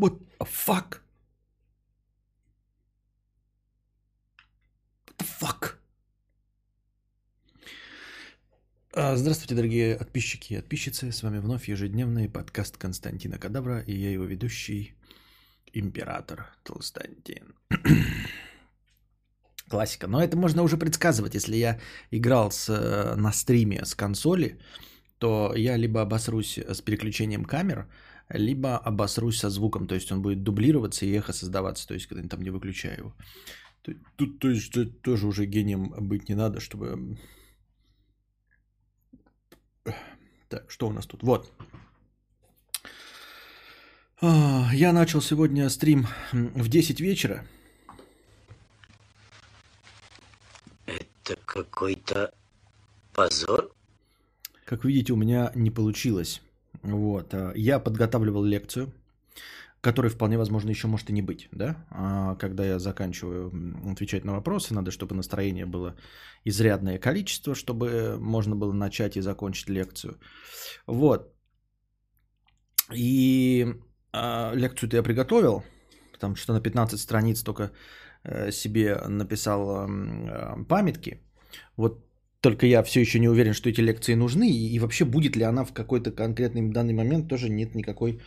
What the fuck? What the fuck? А, Здравствуйте, дорогие подписчики и подписчицы. С вами вновь ежедневный подкаст Константина Кадавра и я его ведущий, император Толстантин. Классика. Но это можно уже предсказывать. Если я играл с, э, на стриме с консоли, то я либо обосрусь с переключением камер, либо обосрусь со звуком. То есть он будет дублироваться и эхо создаваться, то есть когда я там не выключаю его. Тут, то есть, то- тоже уже гением быть не надо, чтобы... Так, что у нас тут? Вот. А, Я начал сегодня стрим в 10 вечера. Это какой-то позор? Как видите, у меня не получилось. Вот. а, Я подготавливал лекцию, которой вполне возможно еще может и не быть, да? А, Когда я заканчиваю отвечать на вопросы, надо, чтобы настроение было изрядное количество, чтобы можно было начать и закончить лекцию. Вот. И а, лекцию-то я приготовил, там что на 15 страниц только э, себе написал э, памятки. Вот только я все еще не уверен, что эти лекции нужны, и, и вообще будет ли она в какой-то конкретный данный момент, тоже нет никакой,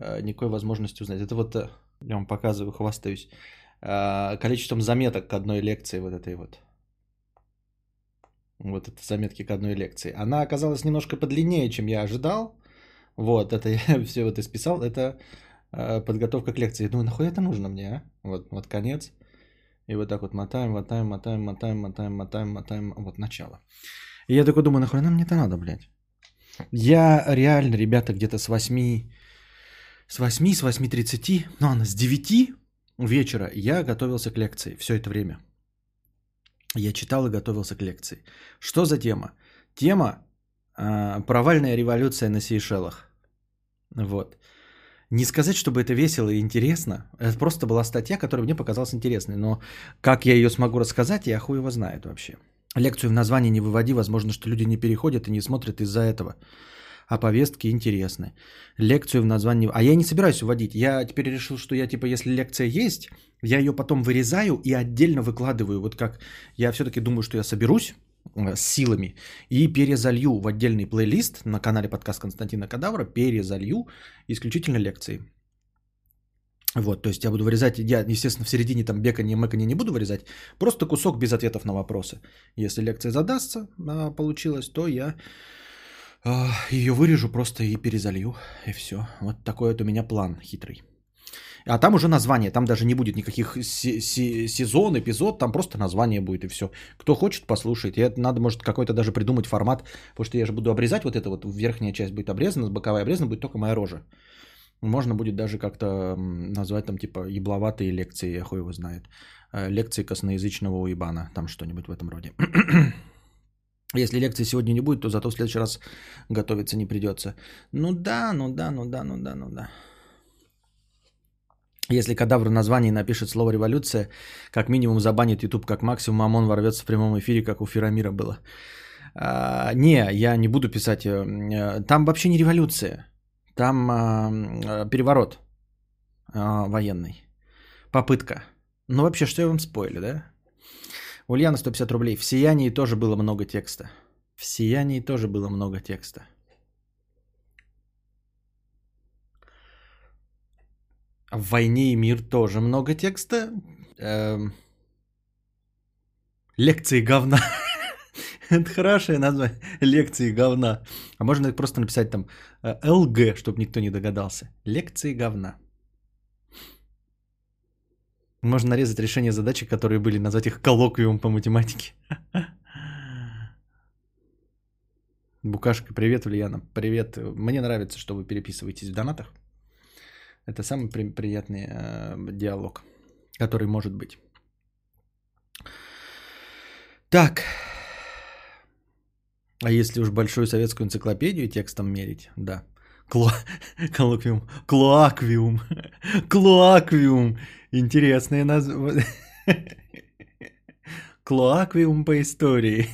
э, никакой возможности узнать. Это вот, э, я вам показываю, хвастаюсь, э, количеством заметок к одной лекции вот этой вот. Вот это заметки к одной лекции. Она оказалась немножко подлиннее, чем я ожидал. Вот, это я все вот исписал. Это э, подготовка к лекции. Я думаю, нахуй это нужно мне, а? Вот, вот конец. И вот так вот мотаем, мотаем, мотаем, мотаем, мотаем, мотаем, мотаем. Вот начало. И я такой думаю, нахуй нам мне это надо, блядь. Я реально, ребята, где-то с 8, с 8, с 8.30, ну ладно, с 9 вечера я готовился к лекции все это время. Я читал и готовился к лекции. Что за тема? Тема э, «Провальная революция на Сейшелах». Вот. Не сказать, чтобы это весело и интересно. Это просто была статья, которая мне показалась интересной. Но как я ее смогу рассказать, я хуй его знает вообще. Лекцию в названии не выводи. Возможно, что люди не переходят и не смотрят из-за этого. А повестки интересны. Лекцию в названии... А я не собираюсь вводить. Я теперь решил, что я, типа, если лекция есть, я ее потом вырезаю и отдельно выкладываю. Вот как я все-таки думаю, что я соберусь с силами и перезалью в отдельный плейлист на канале подкаст Константина Кадавра, перезалью исключительно лекции. Вот, то есть я буду вырезать, я, естественно, в середине там бекания, мэкания не буду вырезать, просто кусок без ответов на вопросы. Если лекция задастся, а, получилось, то я а, ее вырежу просто и перезалью, и все. Вот такой вот у меня план хитрый. А там уже название, там даже не будет никаких се- се- сезон, эпизод, там просто название будет и все. Кто хочет, послушает. И это надо, может, какой-то даже придумать формат, потому что я же буду обрезать вот это вот, верхняя часть будет обрезана, боковая обрезана, будет только моя рожа. Можно будет даже как-то назвать там типа ебловатые лекции, я хуй его знает. Э, Лекции косноязычного уебана, там что-нибудь в этом роде. Если лекции сегодня не будет, то зато в следующий раз готовиться не придется. Ну да, ну да, ну да, ну да, ну да. Если кадавр в названии напишет слово «революция», как минимум забанит YouTube, как максимум ОМОН ворвется в прямом эфире, как у Ферамира было. А, не, я не буду писать. э, э, Там вообще не революция. Там а, э, переворот а, военный. Попытка. Ну вообще, что я вам спойлю, да? Ульяна 150 рублей. В «Сиянии» тоже было много текста. В «Сиянии» тоже было много текста. В «Войне и мир» тоже много текста. Эм, Лекции говна. Это хорошее название. Лекции говна. А можно просто написать там э, ЛГ, чтобы никто не догадался. Лекции говна. Можно нарезать решения задачи, которые были, назвать их коллоквиум по математике. Букашка, привет, Ульяна. Привет. Мне нравится, что вы переписываетесь в донатах. Это самый при- приятный э, диалог, который может быть. Так. А если уж большую советскую энциклопедию текстом мерить, да. Кло... Коллоквиум. Клоаквиум. Клоаквиум. Интересное название. Клоаквиум по истории.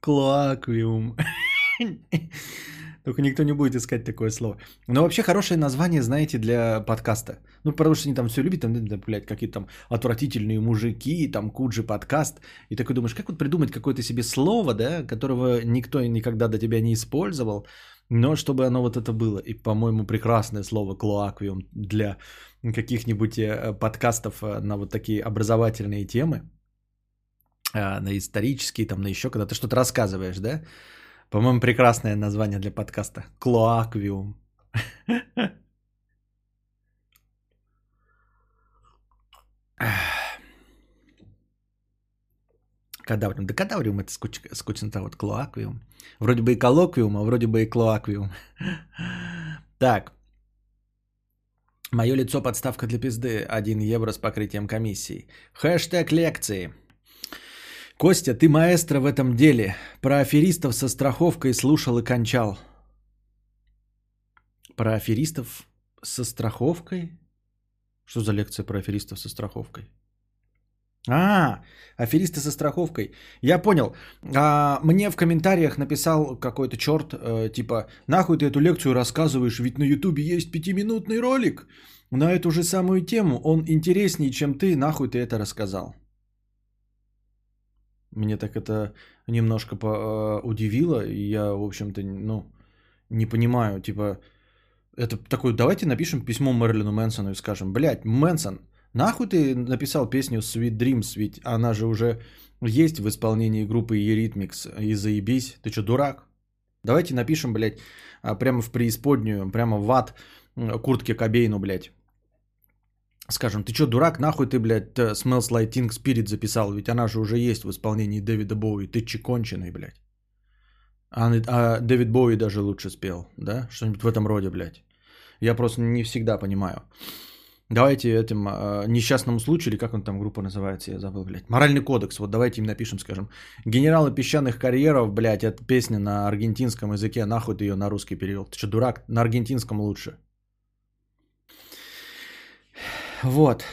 Клоаквиум. Только никто не будет искать такое слово. Но вообще хорошее название, знаете, для подкаста. Ну, потому что они там все любят, там, блядь, какие-то там отвратительные мужики, там Куджи подкаст. И такой думаешь, как вот придумать какое-то себе слово, да, которого никто никогда до тебя не использовал, но чтобы оно вот это было. И, по-моему, прекрасное слово «клоаквиум» для каких-нибудь э, подкастов э, на вот такие образовательные темы, э, на исторические, там, на еще, когда ты что-то рассказываешь, да? По-моему, прекрасное название для подкаста. «Клоаквиум». Кадавриум. Да кадавриум это скуч... скучно-то вот клоаквиум. Вроде бы и коллоквиум, а вроде бы и клоаквиум. Так. Мое лицо подставка для пизды. 1 евро с покрытием комиссии. Хэштег лекции. Костя, ты маэстро в этом деле. Про аферистов со страховкой слушал и кончал. Про аферистов со страховкой? Что за лекция про аферистов со страховкой? А, аферисты со страховкой. Я понял. А, мне в комментариях написал какой-то черт, э, типа, нахуй ты эту лекцию рассказываешь, ведь на ютубе есть пятиминутный ролик на эту же самую тему. Он интереснее, чем ты, нахуй ты это рассказал. Мне так это немножко по, э, удивило, и я, в общем-то, ну, не понимаю, типа, это такой, давайте напишем письмо Мэрилину Мэнсону и скажем, блядь, Мэнсон, Нахуй ты написал песню Sweet Dreams, ведь она же уже есть в исполнении группы Eurythmics, и заебись, ты что, дурак? Давайте напишем, блядь, а, прямо в преисподнюю, прямо в ад куртке Кобейну, блядь. Скажем, ты что, дурак, нахуй ты, блядь, Smells Like Teen Spirit записал, ведь она же уже есть в исполнении Дэвида Боуи, ты чеконченый, блядь. А, а Дэвид Боуи даже лучше спел, да? Что-нибудь в этом роде, блядь. Я просто не всегда понимаю. Давайте этим э, несчастному случаю, или как он там группа называется, я забыл, блядь. Моральный кодекс, вот давайте им напишем, скажем. Генералы песчаных карьеров, блядь, это песня на аргентинском языке, нахуй ты ее на русский перевел. Ты что, дурак? На аргентинском лучше. Вот.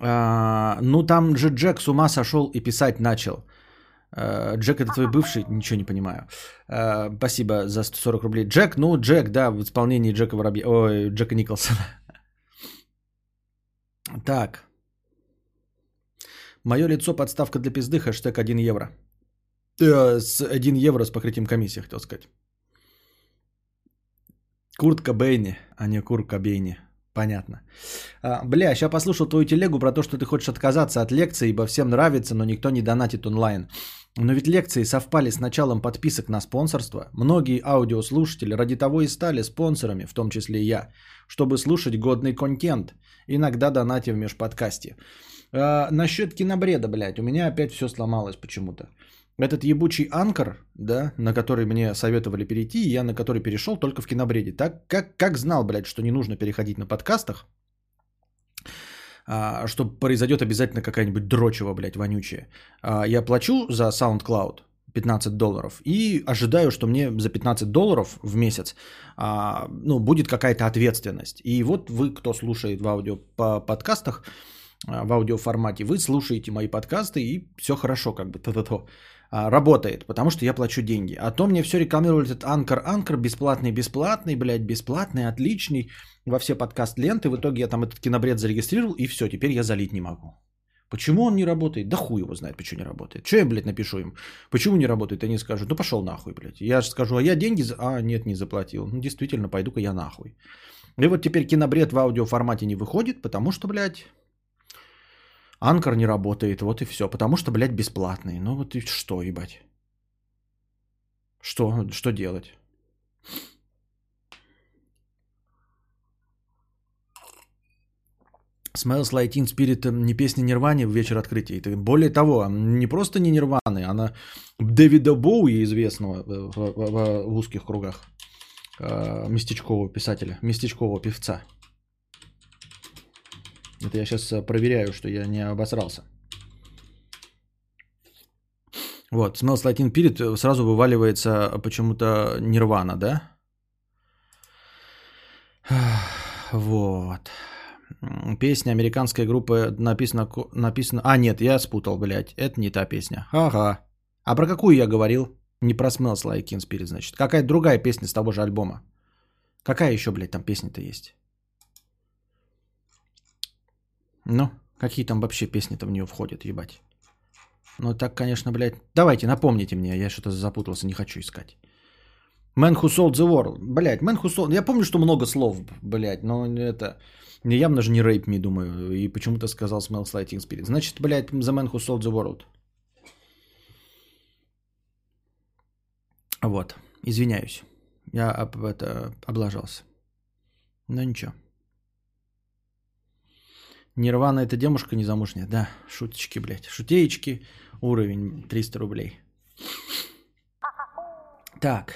А, ну там же Джек с ума сошел и писать начал. Э, Джек это твой бывший? Ничего не понимаю. Э, спасибо за 140 рублей. Джек, ну Джек, да, в исполнении Джека Воробья. Ой, Джека Николсона. Так. Мое лицо подставка для пизды, хэштег 1 евро. Э, с 1 евро с покрытием комиссии, хотел сказать. Куртка Бейни, а не Куртка Бейни. Понятно. А, бля, сейчас послушал твою телегу про то, что ты хочешь отказаться от лекции, ибо всем нравится, но никто не донатит онлайн. Но ведь лекции совпали с началом подписок на спонсорство. Многие аудиослушатели ради того и стали спонсорами, в том числе и я, чтобы слушать годный контент, иногда донати в межподкасте. А, насчет кинобреда, блядь, у меня опять все сломалось почему-то. Этот ебучий анкор, да, на который мне советовали перейти, я на который перешел только в кинобреде. Так как, как знал, блядь, что не нужно переходить на подкастах, а, что произойдет обязательно какая-нибудь дрочева, блядь, вонючая. А, я плачу за SoundCloud 15 долларов и ожидаю, что мне за 15 долларов в месяц а, ну, будет какая-то ответственность. И вот вы, кто слушает в аудио по подкастах, в аудиоформате, вы слушаете мои подкасты и все хорошо, как бы то-то-то работает, потому что я плачу деньги. А то мне все рекламировали этот Анкор, Анкор, бесплатный, бесплатный, блядь, бесплатный, отличный во все подкаст-ленты. В итоге я там этот кинобред зарегистрировал, и все, теперь я залить не могу. Почему он не работает? Да хуй его знает, почему не работает. Что я, блядь, напишу им? Почему не работает? Они скажут, ну пошел нахуй, блядь. Я же скажу, а я деньги... А, нет, не заплатил. Ну, действительно, пойду-ка я нахуй. И вот теперь кинобред в аудиоформате не выходит, потому что, блядь, Анкор не работает, вот и все. Потому что, блядь, бесплатный. Ну вот и что, ебать? Что, что делать? Smells Like Teen Spirit не песня Нирвани в вечер открытия. Это, более того, не просто не Нирваны, она Дэвида Боуи, известного в, в, в, в узких кругах, э, местечкового писателя, местечкового певца. Это я сейчас проверяю, что я не обосрался. Вот, Smells Like Teen Spirit сразу вываливается почему-то Нирвана, да? Вот. Песня американской группы написана... написана... А, нет, я спутал, блядь. Это не та песня. Ага. А про какую я говорил? Не про Smells Like Teen Spirit, значит. Какая-то другая песня с того же альбома. Какая еще, блядь, там песня-то есть? Ну, какие там вообще песни-то в нее входят, ебать? Ну, так, конечно, блядь. Давайте, напомните мне, я что-то запутался, не хочу искать. Man Who Sold the World. Блядь, Man Who Sold... Я помню, что много слов, блядь, но это... Не явно же не Rape Me, думаю, и почему-то сказал Smells Like Spirit. Значит, блядь, The Man Who Sold the World. Вот, извиняюсь. Я об, это, облажался. Но ничего. Нирвана это девушка незамужняя? Да, шуточки, блядь. Шутеечки. Уровень 300 рублей. Так.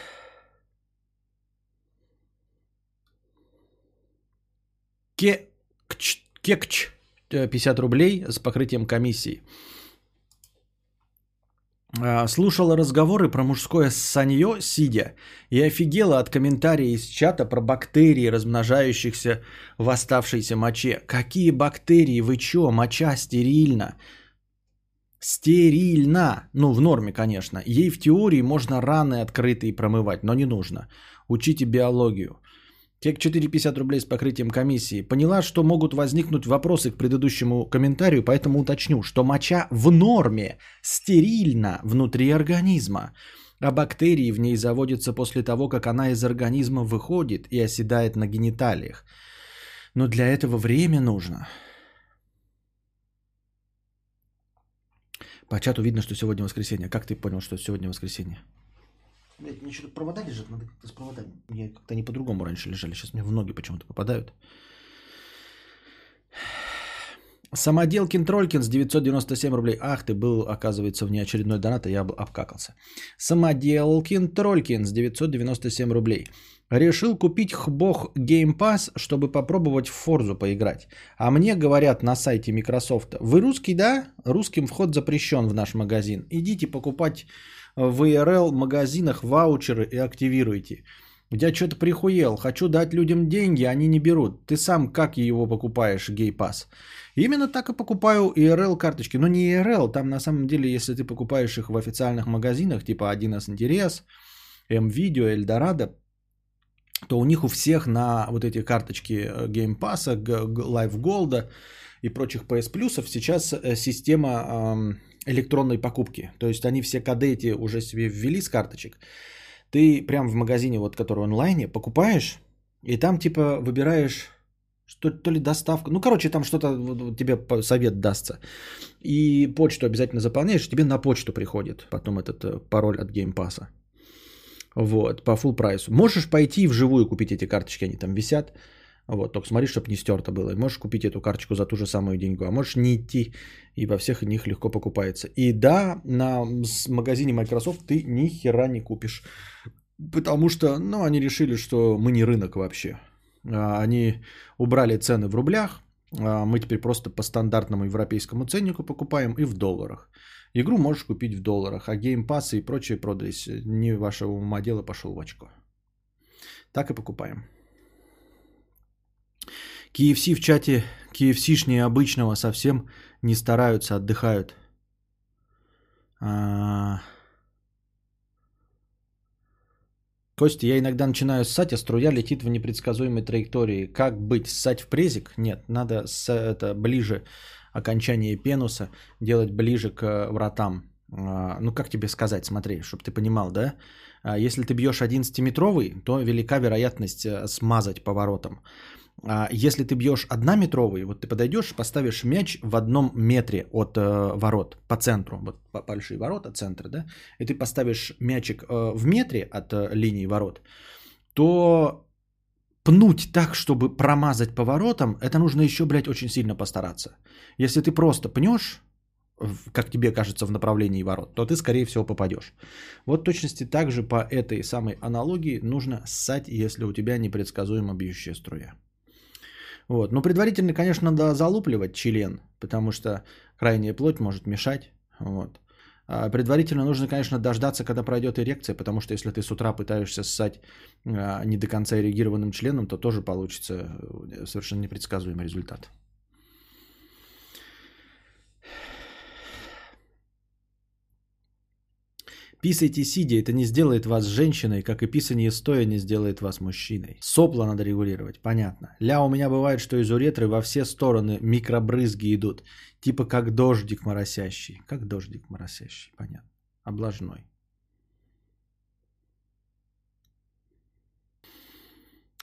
Кекч, кекч 50 рублей с покрытием комиссии. А, слушала разговоры про мужское санье, сидя, и офигела от комментария из чата про бактерии, размножающихся в оставшейся моче. Какие бактерии? Вы чё? Моча стерильна. Стерильно. Ну, в норме, конечно. Ей в теории можно раны открытые промывать, но не нужно. Учите биологию. Тек 450 рублей с покрытием комиссии. Поняла, что могут возникнуть вопросы к предыдущему комментарию, поэтому уточню, что моча в норме, стерильна внутри организма, а бактерии в ней заводятся после того, как она из организма выходит и оседает на гениталиях. Но для этого время нужно. По чату видно, что сегодня воскресенье. Как ты понял, что сегодня воскресенье? Блять, мне что-то провода лежат, надо как-то с проводами. Мне как-то они по-другому раньше лежали, сейчас мне в ноги почему-то попадают. Самоделкин Тролькин с 997 рублей. Ах, ты был, оказывается, в неочередной донат, а я обкакался. Самоделкин Тролькин с 997 рублей. Решил купить хбог Game Pass, чтобы попробовать в Форзу поиграть. А мне говорят на сайте Microsoft, вы русский, да? Русским вход запрещен в наш магазин. Идите покупать в ERL магазинах ваучеры и активируйте. Я что-то прихуел, хочу дать людям деньги, они не берут. Ты сам как его покупаешь, гейпас? Именно так и покупаю ERL карточки. Но не ERL, там на самом деле, если ты покупаешь их в официальных магазинах, типа 1С Интерес, М-Видео, Эльдорадо, то у них у всех на вот эти карточки Game Pass, Live Gold и прочих PS Plus ов сейчас э, система электронной покупки. То есть они все коды эти уже себе ввели с карточек. Ты прям в магазине, вот который онлайне, покупаешь, и там типа выбираешь что то ли доставка. Ну, короче, там что-то вот, тебе совет дастся. И почту обязательно заполняешь, тебе на почту приходит потом этот э, пароль от Game Pass а. Вот, по full прайсу. Можешь пойти вживую купить эти карточки, они там висят. Вот, только смотри, чтобы не стерто было. Можешь купить эту карточку за ту же самую деньгу, а можешь не идти, и во всех них легко покупается. И да, на магазине Microsoft ты ни хера не купишь, потому что, ну, они решили, что мы не рынок вообще. А, они убрали цены в рублях, а мы теперь просто по стандартному европейскому ценнику покупаем и в долларах. Игру можешь купить в долларах, а геймпасы и прочие продались. Не вашего ума дело пошел в очко. Так и покупаем. KFC в чате, KFC-шние обычного совсем не стараются, отдыхают. А... Костя, я иногда начинаю ссать, а струя летит в непредсказуемой траектории. Как быть? Ссать в презик? Нет, надо с, это, ближе окончание пенуса делать ближе к вратам. А, ну, как тебе сказать, смотри, чтобы ты понимал, да? А если ты бьешь 11-метровый, то велика вероятность э, смазать поворотом. А если ты бьешь однометровый, вот ты подойдешь, поставишь мяч в одном метре от э, ворот, по центру, вот большие ворота, центр, да, и ты поставишь мячик э, в метре от линии ворот, то пнуть так, чтобы промазать поворотом, это нужно еще, блядь, очень сильно постараться. Если ты просто пнешь, как тебе кажется, в направлении ворот, то ты, скорее всего, попадешь. Вот точности также по этой самой аналогии нужно ссать, если у тебя непредсказуемо бьющая струя. Вот. Но предварительно, конечно, надо залупливать член, потому что крайняя плоть может мешать. Вот. А предварительно нужно, конечно, дождаться, когда пройдет эрекция, потому что если ты с утра пытаешься ссать а, не до конца эрегированным членом, то тоже получится э, совершенно непредсказуемый результат. Писайте сидя, это не сделает вас женщиной, как и писание стоя не сделает вас мужчиной. Сопла надо регулировать, понятно. Ля, у меня бывает, что из уретры во все стороны микробрызги идут. Типа как дождик моросящий. Как дождик моросящий, понятно. Облажной.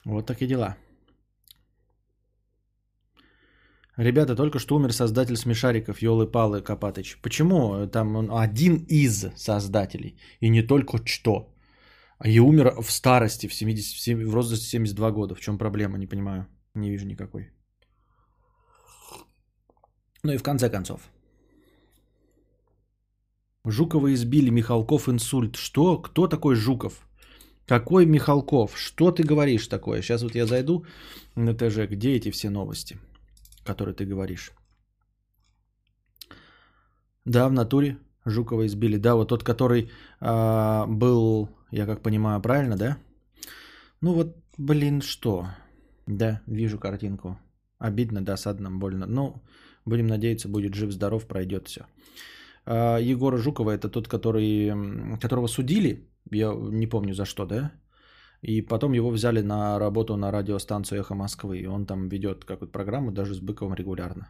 Вот такие дела. Ребята, только что умер создатель смешариков Ёлы-Палы Копатыч. Почему? Там он один из создателей. И не только что. И умер в старости, в, 70, в возрасте 72 года. В чем проблема? Не понимаю. Не вижу никакой. Ну и в конце концов. Жукова избили, Михалков инсульт. Что? Кто такой Жуков? Какой Михалков? Что ты говоришь такое? Сейчас вот я зайду на ТЖ. Где эти все новости? Который ты говоришь. Да, в натуре Жукова избили. Да, вот тот, который а, был, я как понимаю, правильно, да? Ну вот, блин, что? Да, вижу картинку. Обидно, досадно, больно. Ну, будем надеяться, будет жив-здоров, пройдет все. А, Егора Жукова это тот, который, которого судили, я не помню за что, да? И потом его взяли на работу на радиостанцию «Эхо Москвы». И он там ведет какую-то программу даже с Быковым регулярно.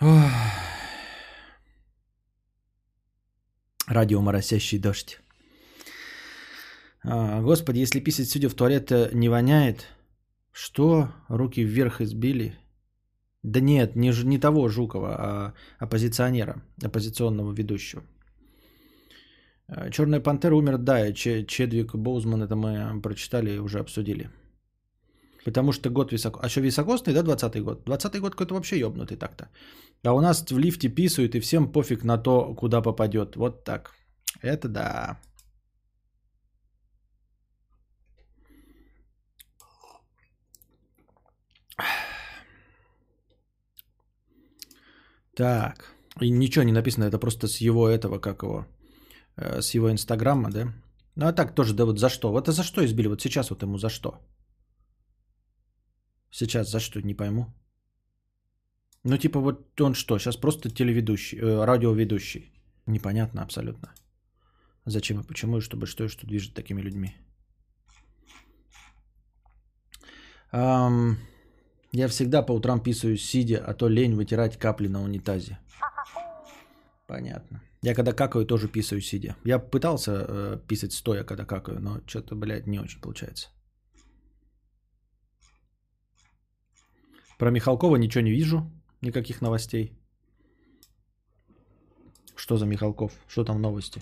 Ох. Радио «Моросящий дождь». А, господи, если писать, судя в туалет, э, не воняет. Что? Руки вверх избили? Да нет, не, не того Жукова, а оппозиционера, оппозиционного ведущего. Э, Черная пантера умер, да, Чедвик Боузман, это мы прочитали и уже обсудили. Потому что год високо... А что, високосный, да, 20-й год? 20-й год какой-то вообще ебнутый так-то. А у нас в лифте писают, и всем пофиг на то, куда попадет. Вот так. Это да. Так. И ничего не написано, это просто с его этого, как его, с его инстаграма, да? Ну а так тоже, да вот за что? Вот а за что избили? Вот сейчас вот ему за что? Сейчас за что, не пойму. Ну типа вот он что, сейчас просто телеведущий, э, радиоведущий. Непонятно абсолютно. Зачем и почему, и чтобы что и что движет такими людьми. Um, я всегда по утрам писаю сидя, а то лень вытирать капли на унитазе. Понятно. Я когда какаю, тоже писаю сидя. Я пытался э, писать стоя, когда какаю, но что-то, блядь, не очень получается. Про Михалкова ничего не вижу, никаких новостей. Что за Михалков? Что там новости?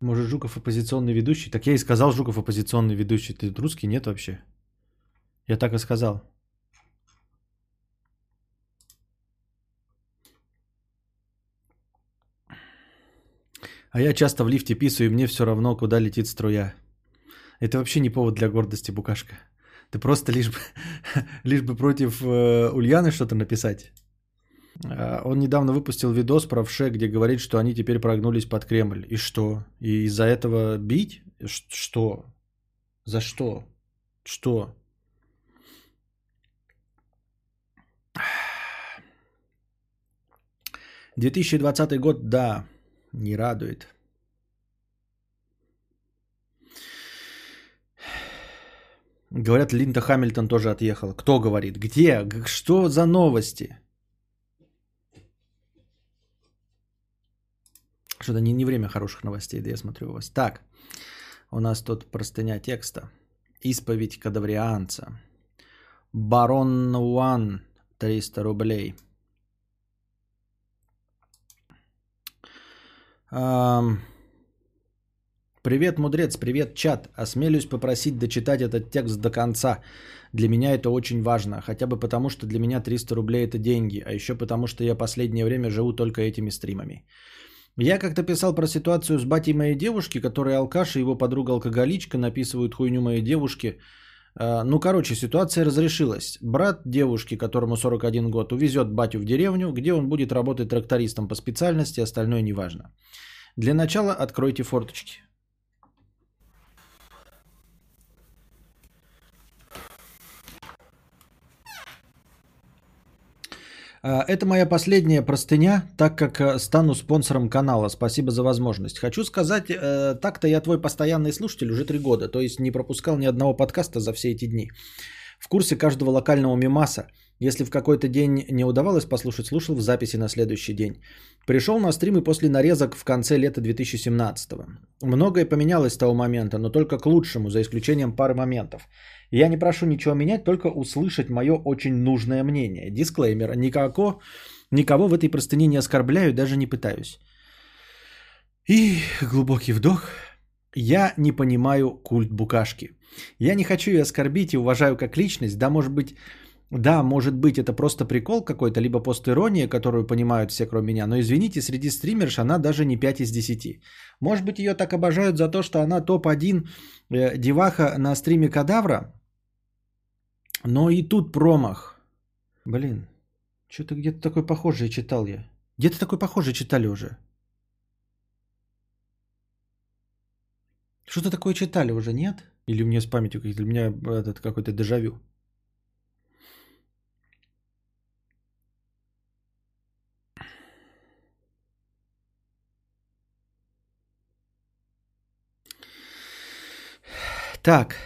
Может, Жуков оппозиционный ведущий? Так я и сказал, Жуков оппозиционный ведущий. Ты русский? Нет вообще. Я так и сказал. А я часто в лифте писаю, и мне все равно, куда летит струя. Это вообще не повод для гордости, Букашка. Ты просто лишь бы, лишь бы против э, Ульяны что-то написать. А, он недавно выпустил видос про Вше, где говорит, что они теперь прогнулись под Кремль. И что? И из-за этого бить? Что? За что? Что? «2020 год, да, не радует. Говорят, Линда Хамильтон тоже отъехала. Кто говорит? Где? Что за новости? Что-то не, не время хороших новостей, да я смотрю у вас. Так, у нас тут простыня текста. Исповедь кадаврианца. Барон Уан, 300 рублей. Привет, мудрец, привет, чат. Осмелюсь попросить дочитать этот текст до конца. Для меня это очень важно, хотя бы потому, что для меня 300 рублей это деньги, а еще потому, что я последнее время живу только этими стримами. Я как-то писал про ситуацию с батей моей девушки, который алкаш и его подруга-алкоголичка написывают хуйню моей девушки. А, ну, короче, ситуация разрешилась. Брат девушки, которому 41 год, увезет батю в деревню, где он будет работать трактористом по специальности, остальное неважно. Для начала откройте форточки. Это моя последняя простыня, так как э, стану спонсором канала. Спасибо за возможность. Хочу сказать, э, так-то я твой постоянный слушатель уже три года, то есть не пропускал ни одного подкаста за все эти дни. В курсе каждого локального мимаса. Если в какой-то день не удавалось послушать, слушал в записи на следующий день. Пришел на стримы после нарезок в конце лета 2017 Многое поменялось с того момента, но только к лучшему, за исключением пары моментов. Я не прошу ничего менять, только услышать мое очень нужное мнение. Дисклеймер. Никако, никого в этой простыне не оскорбляю, даже не пытаюсь. И глубокий вдох. Я не понимаю культ букашки. Я не хочу ее оскорбить и уважаю как личность. Да, может быть, да, может быть, это просто прикол какой-то, либо постирония, которую понимают все, кроме меня. Но извините, среди стримерш она даже не 5 из 10. Может быть, ее так обожают за то, что она топ-1 э, деваха на стриме Кадавра? Но и тут промах. Блин, что-то где-то такой похожий читал я. Где-то такой похожий читали уже. Что-то такое читали уже, нет? Или у меня с памятью какие-то, у меня этот какой-то дежавю. Так,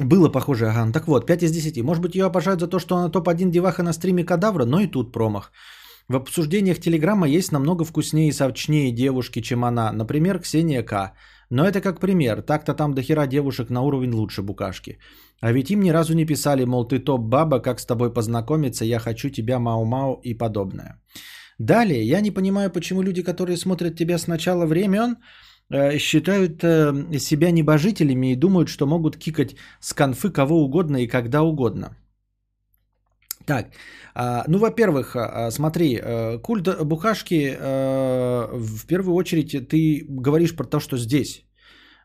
было похоже, ага. Так вот, 5 из 10. Может быть, ее обожают за то, что она топ-1 деваха на стриме Кадавра, но и тут промах. В обсуждениях Телеграма есть намного вкуснее и сочнее девушки, чем она. Например, Ксения К. Но это как пример. Так-то там дохера девушек на уровень лучше букашки. А ведь им ни разу не писали, мол, ты топ-баба, как с тобой познакомиться, я хочу тебя, мау-мау и подобное. Далее, я не понимаю, почему люди, которые смотрят тебя с начала времен, считают э, себя небожителями и думают, что могут кикать с конфы кого угодно и когда угодно. Так, а, ну, во-первых, а, смотри, э, культ бухашки, в первую очередь, ты говоришь про то, что здесь.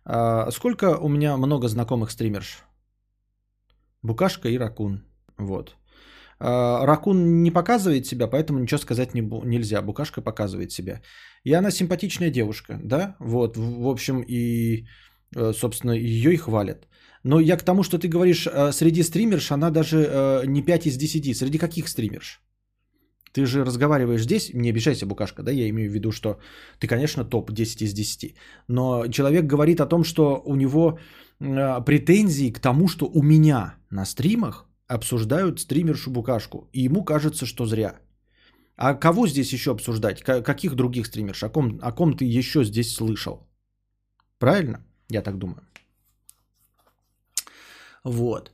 А, сколько у меня много знакомых стримерш? Букашка и Ракун. Вот. Ракун не показывает себя, поэтому ничего сказать не, нельзя. Букашка показывает себя. И она симпатичная девушка, да, вот, в общем, и, э, собственно, ее и хвалят. Но я к тому, что ты говоришь, э, среди стримерш она даже э, не 5 из 10. Среди каких стримерш? Ты же разговариваешь здесь, не обижайся, Букашка, да, я имею в виду, что ты, конечно, топ 10 из 10. Но человек говорит о том, что у него претензии к тому, что у меня на стримах обсуждают стримершу Букашку. И ему кажется, что зря. А кого здесь еще обсуждать? Каких других стримерш? О ком, о ком ты еще здесь слышал? Правильно? Я так думаю. Вот.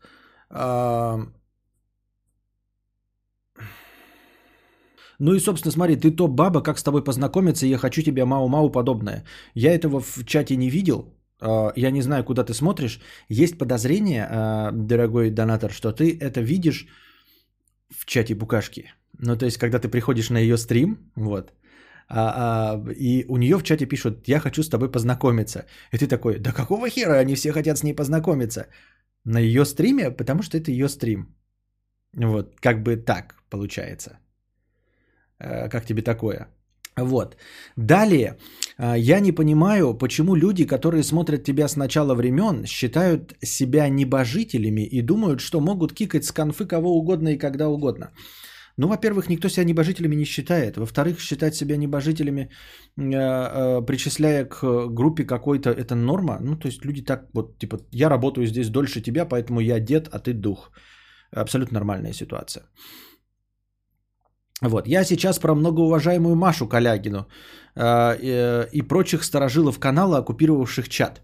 Ну и, собственно, смотри, ты топ-баба, как с тобой познакомиться, я хочу тебе мау-мау подобное. Я этого в чате не видел, а, я не знаю, куда ты смотришь. Есть подозрение, а, дорогой донатор, что ты это видишь в чате букашки. Ну, то есть, когда ты приходишь на ее стрим, вот, а, а, и у нее в чате пишут, я хочу с тобой познакомиться. И ты такой, да какого хера они все хотят с ней познакомиться? На ее стриме, потому что это ее стрим. Вот, как бы так получается. Э, как тебе такое? Вот. Далее, а, я не понимаю, почему люди, которые смотрят тебя с начала времен, считают себя небожителями и думают, что могут кикать с конфы кого угодно и когда угодно. Ну, во-первых, никто себя небожителями не считает. Во-вторых, считать себя небожителями, э, э, причисляя к группе какой-то, это норма. Ну, то есть люди так вот, типа, я работаю здесь дольше тебя, поэтому я дед, а ты дух. Абсолютно нормальная ситуация. Вот. Я сейчас про многоуважаемую Машу Калягину э, э, и прочих сторожилов канала, оккупировавших чат.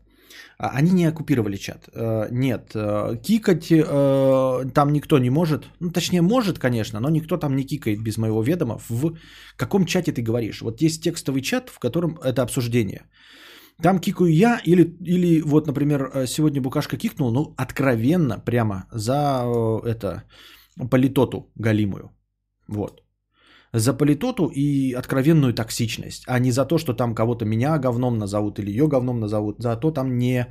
А, они не оккупировали чат. Э, нет, э, кикать э, там никто не может. Ну, точнее, может, конечно, но никто там не кикает без моего ведома. В каком чате ты говоришь? Вот есть текстовый чат, в котором это обсуждение. Там кикаю я или, или вот, например, сегодня Букашка кикнул, ну, откровенно прямо за это политоту галимую. Вот за политоту и откровенную токсичность, а не за то, что там кого-то меня говном назовут или ее говном назовут, за то там не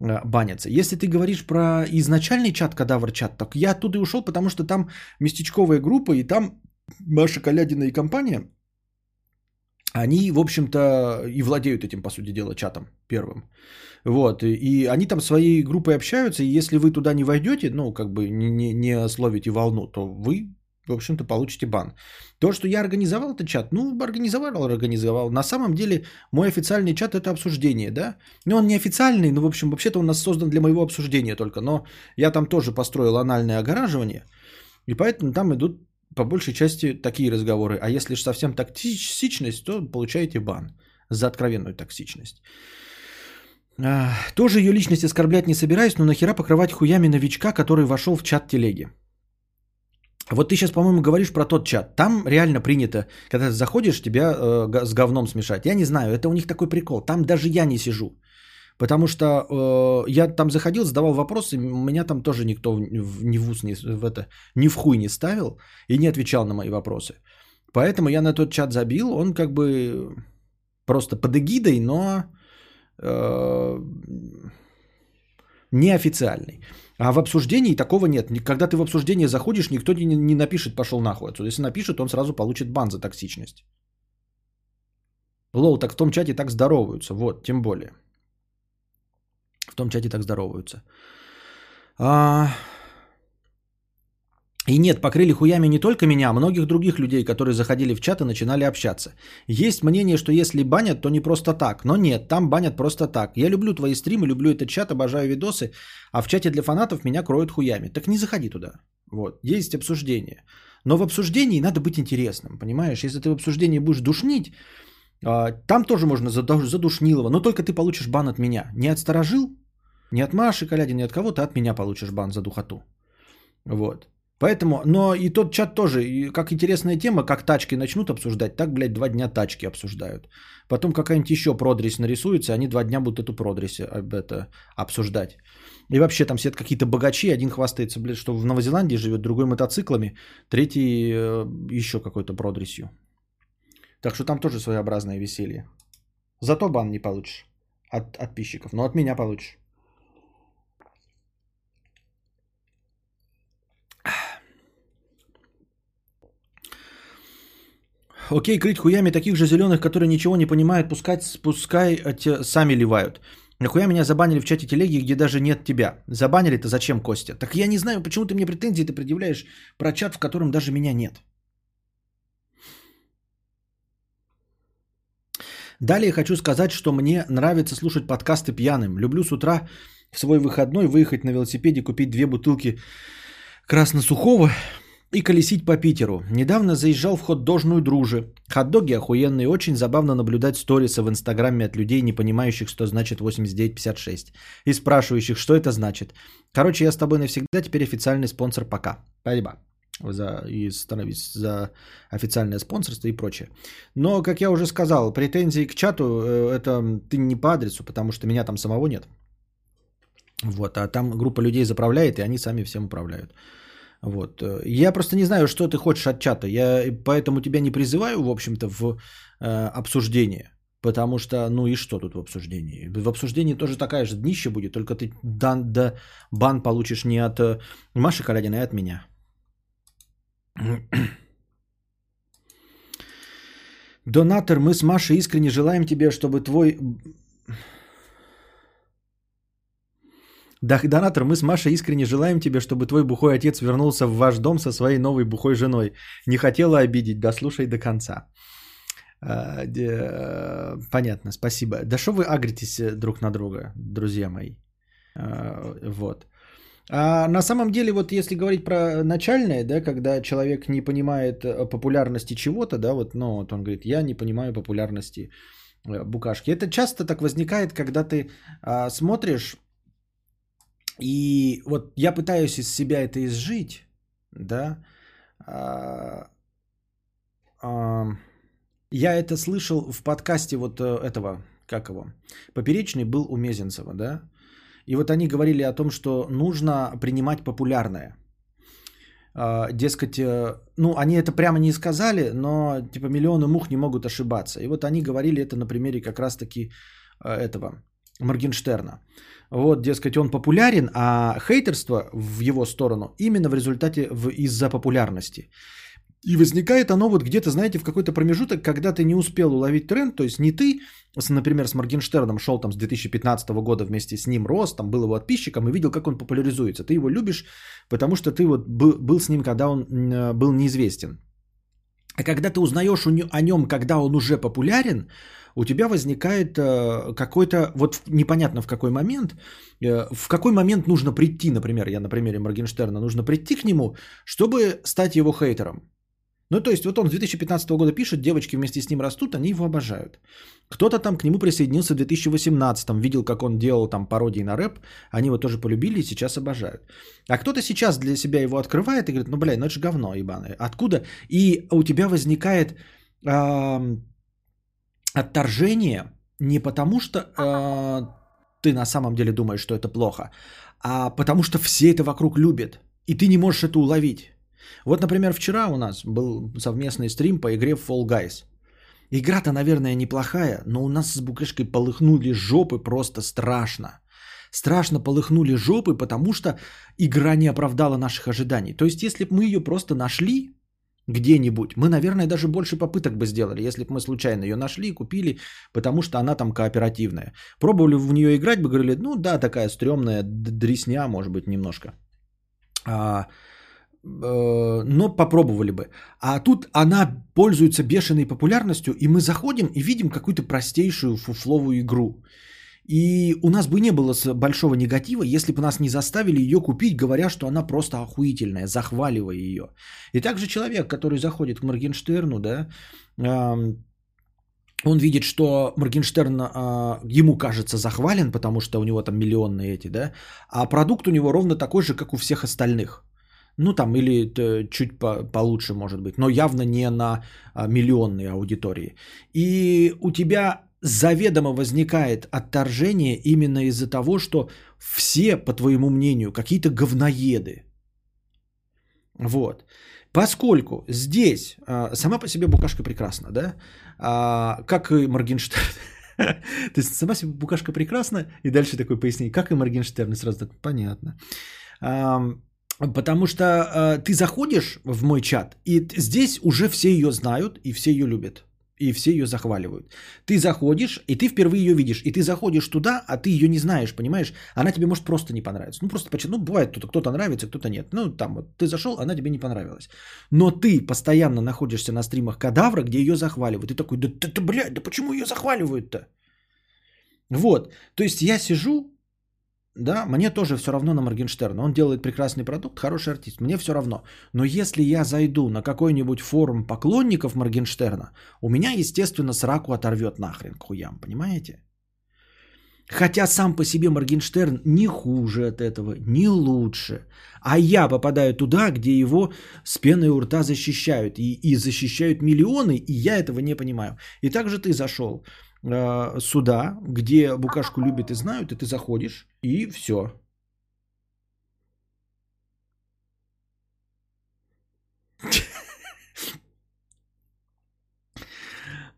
э, банятся. Если ты говоришь про изначальный чат, кадавр чат, так я оттуда и ушел, потому что там местечковая группа, и там Маша Калядина и компания, они, в общем-то, и владеют этим, по сути дела, чатом первым. Вот, и они там своей группой общаются, и если вы туда не войдете, ну, как бы не, не, не словите волну, то вы в общем-то, получите бан. То, что я организовал этот чат, ну, организовал, организовал. На самом деле, мой официальный чат – это обсуждение, да? Ну, он не официальный, но, в общем, вообще-то он нас создан для моего обсуждения только. Но я там тоже построил анальное огораживание, и поэтому там идут по большей части такие разговоры. А если же совсем токсичность, то получаете бан за откровенную токсичность. А, тоже ее личность оскорблять не собираюсь, но нахера покрывать хуями новичка, который вошел в чат телеги. Вот ты сейчас, по-моему, говоришь про тот чат. Там реально принято, когда ты заходишь, тебя э, с говном смешать. Я не знаю, это у них такой прикол. Там даже я не сижу. Потому что э, я там заходил, задавал вопросы, меня там тоже никто в, ни в ус, ни в, это, ни в хуй не ставил и не отвечал на мои вопросы. Поэтому я на тот чат забил, он как бы просто под эгидой, но э, неофициальный. А в обсуждении такого нет. Когда ты в обсуждение заходишь, никто не, не напишет «пошел нахуй». Отсюда. Если напишет, он сразу получит бан за токсичность. Лол, так в том чате так здороваются. Вот, тем более. В том чате так здороваются. А... И нет, покрыли хуями не только меня, а многих других людей, которые заходили в чат и начинали общаться. Есть мнение, что если банят, то не просто так. Но нет, там банят просто так. Я люблю твои стримы, люблю этот чат, обожаю видосы, а в чате для фанатов меня кроют хуями. Так не заходи туда. Вот, есть обсуждение. Но в обсуждении надо быть интересным, понимаешь? Если ты в обсуждении будешь душнить, а, там тоже можно задушнилово, но только ты получишь бан от меня. Не от сторожил, не от Маши Калядин, не от кого-то, от меня получишь бан за духоту. Вот. Поэтому, но и тот чат тоже, как интересная тема, как тачки начнут обсуждать, так, блядь, два дня тачки обсуждают. Потом какая-нибудь еще продресь нарисуется, они два дня будут эту продресь это, обсуждать. И вообще там сидят какие-то богачи, один хвастается, блядь, что в Новозеландии живет, другой мотоциклами, третий э, еще какой-то продресью. Так что там тоже своеобразное веселье. Зато бан не получишь от подписчиков, но от меня получишь. Окей, крыть хуями таких же зеленых, которые ничего не понимают, пускать, пускай те, сами ливают. Нахуя меня забанили в чате телеги, где даже нет тебя? Забанили-то зачем, Костя? Так я не знаю, почему ты мне претензии ты предъявляешь про чат, в котором даже меня нет. Далее хочу сказать, что мне нравится слушать подкасты пьяным. Люблю с утра в свой выходной выехать на велосипеде, купить две бутылки красно-сухого и колесить по Питеру. Недавно заезжал в хот-дожную дружи. Хот-доги охуенные, очень забавно наблюдать сторисы в инстаграме от людей, не понимающих, что значит 8956. И спрашивающих, что это значит. Короче, я с тобой навсегда теперь официальный спонсор пока. Спасибо за, и становись за официальное спонсорство и прочее. Но, как я уже сказал, претензии к чату э, это ты не по адресу, потому что меня там самого нет. Вот, а там группа людей заправляет, и они сами всем управляют. Вот. Я просто не знаю, что ты хочешь от чата. Я поэтому тебя не призываю, в общем-то, в э, обсуждение. Потому что, ну и что тут в обсуждении? В обсуждении тоже такая же днище будет, только ты дан, да, бан получишь не от э, Маши Калядина, а от меня. Донатор, мы с Машей искренне желаем тебе, чтобы твой донатор, мы с Машей искренне желаем тебе, чтобы твой бухой отец вернулся в ваш дом со своей новой бухой женой. Не хотела обидеть, дослушай до конца. А, де, понятно, спасибо. Да что вы агритесь э, друг на друга, друзья мои? А, вот. А на самом деле, вот если говорить про начальное, да, когда человек не понимает э, популярности чего-то, да, вот, ну, вот он говорит, я не понимаю популярности э, букашки. Это часто так возникает, когда ты а, смотришь и вот я пытаюсь из себя это изжить, да. А, а, я это слышал в подкасте вот э, этого, как его, Поперечный был у Мезенцева, да. И вот они говорили о том, что нужно принимать популярное. А, дескать, э, ну, они это прямо не сказали, но типа миллионы мух не могут ошибаться. И вот они говорили это на примере как раз-таки э, этого Моргенштерна. Вот, дескать, он популярен, а хейтерство в его сторону именно в результате в, из-за популярности. И возникает оно вот где-то, знаете, в какой-то промежуток, когда ты не успел уловить тренд, то есть не ты, например, с Моргенштерном шел там с 2015 года вместе с ним, рос, там был его подписчиком и видел, как он популяризуется. Ты его любишь, потому что ты вот был, с ним, когда он э, был неизвестен. А когда ты узнаешь о нем, когда он уже популярен, у тебя возникает э, какой-то, вот непонятно в какой момент, э, в какой момент нужно прийти, например, я на примере Моргенштерна, нужно прийти к нему, чтобы стать его хейтером. Ну, то есть, вот он с 2015 года пишет, девочки вместе с ним растут, они его обожают. Кто-то там к нему присоединился в 2018, видел, как он делал там пародии на рэп, они его тоже полюбили и сейчас обожают. А кто-то сейчас для себя его открывает и говорит, ну, блядь, ну это же говно ебаное. Откуда? И у тебя возникает э, отторжение не потому, что э, ты на самом деле думаешь, что это плохо, а потому что все это вокруг любят, и ты не можешь это уловить. Вот, например, вчера у нас был совместный стрим по игре Fall Guys. Игра-то, наверное, неплохая, но у нас с Букашкой полыхнули жопы просто страшно. Страшно полыхнули жопы, потому что игра не оправдала наших ожиданий. То есть, если бы мы ее просто нашли где-нибудь, мы, наверное, даже больше попыток бы сделали, если бы мы случайно ее нашли и купили, потому что она там кооперативная. Пробовали в нее играть, бы говорили, ну да, такая стрёмная дресня, может быть, немножко. А, Э, но попробовали бы. А тут она пользуется бешеной популярностью, и мы заходим и видим какую-то простейшую фуфловую игру. И у нас бы не было большого негатива, если бы нас не заставили ее купить, говоря, что она просто охуительная, захваливая ее. И также человек, который заходит к Моргенштерну, да, он видит, что Моргенштерн а, ему кажется захвален, потому что у него там миллионные эти, да, а продукт у него ровно такой же, как у всех остальных. Ну, там, или чуть по получше, может быть, но явно не на а, миллионные аудитории. И у тебя заведомо возникает отторжение именно из-за того, что все, по твоему мнению, какие-то говноеды. Вот. Поскольку здесь а, сама по себе букашка прекрасна, да, а, как и Моргенштерн. То есть сама себе букашка прекрасна, и дальше такой пояснение, как и Моргенштерн, и сразу так понятно. Потому что э, ты заходишь в мой чат, и здесь уже все ее знают, и все ее любят, и все ее захваливают. Ты заходишь, и ты впервые ее видишь, и ты заходишь туда, а ты ее не знаешь, понимаешь? Она тебе может просто не понравиться. Ну, просто почему? Ну, бывает, кто-то, кто-то нравится, кто-то нет. Ну, там вот ты зашел, она тебе не понравилась. Но ты постоянно находишься на стримах кадавра, где ее захваливают. Ты такой, да, да, да блядь, да почему ее захваливают-то? Вот, то есть я сижу, да, мне тоже все равно на Моргенштерна. Он делает прекрасный продукт, хороший артист. Мне все равно. Но если я зайду на какой-нибудь форум поклонников Моргенштерна, у меня, естественно, сраку оторвет нахрен к хуям, понимаете? Хотя сам по себе Моргенштерн не хуже от этого, не лучше. А я попадаю туда, где его с пеной у рта защищают. И, и защищают миллионы, и я этого не понимаю. И также ты зашел э, суда, где букашку любят и знают, и ты заходишь, и все.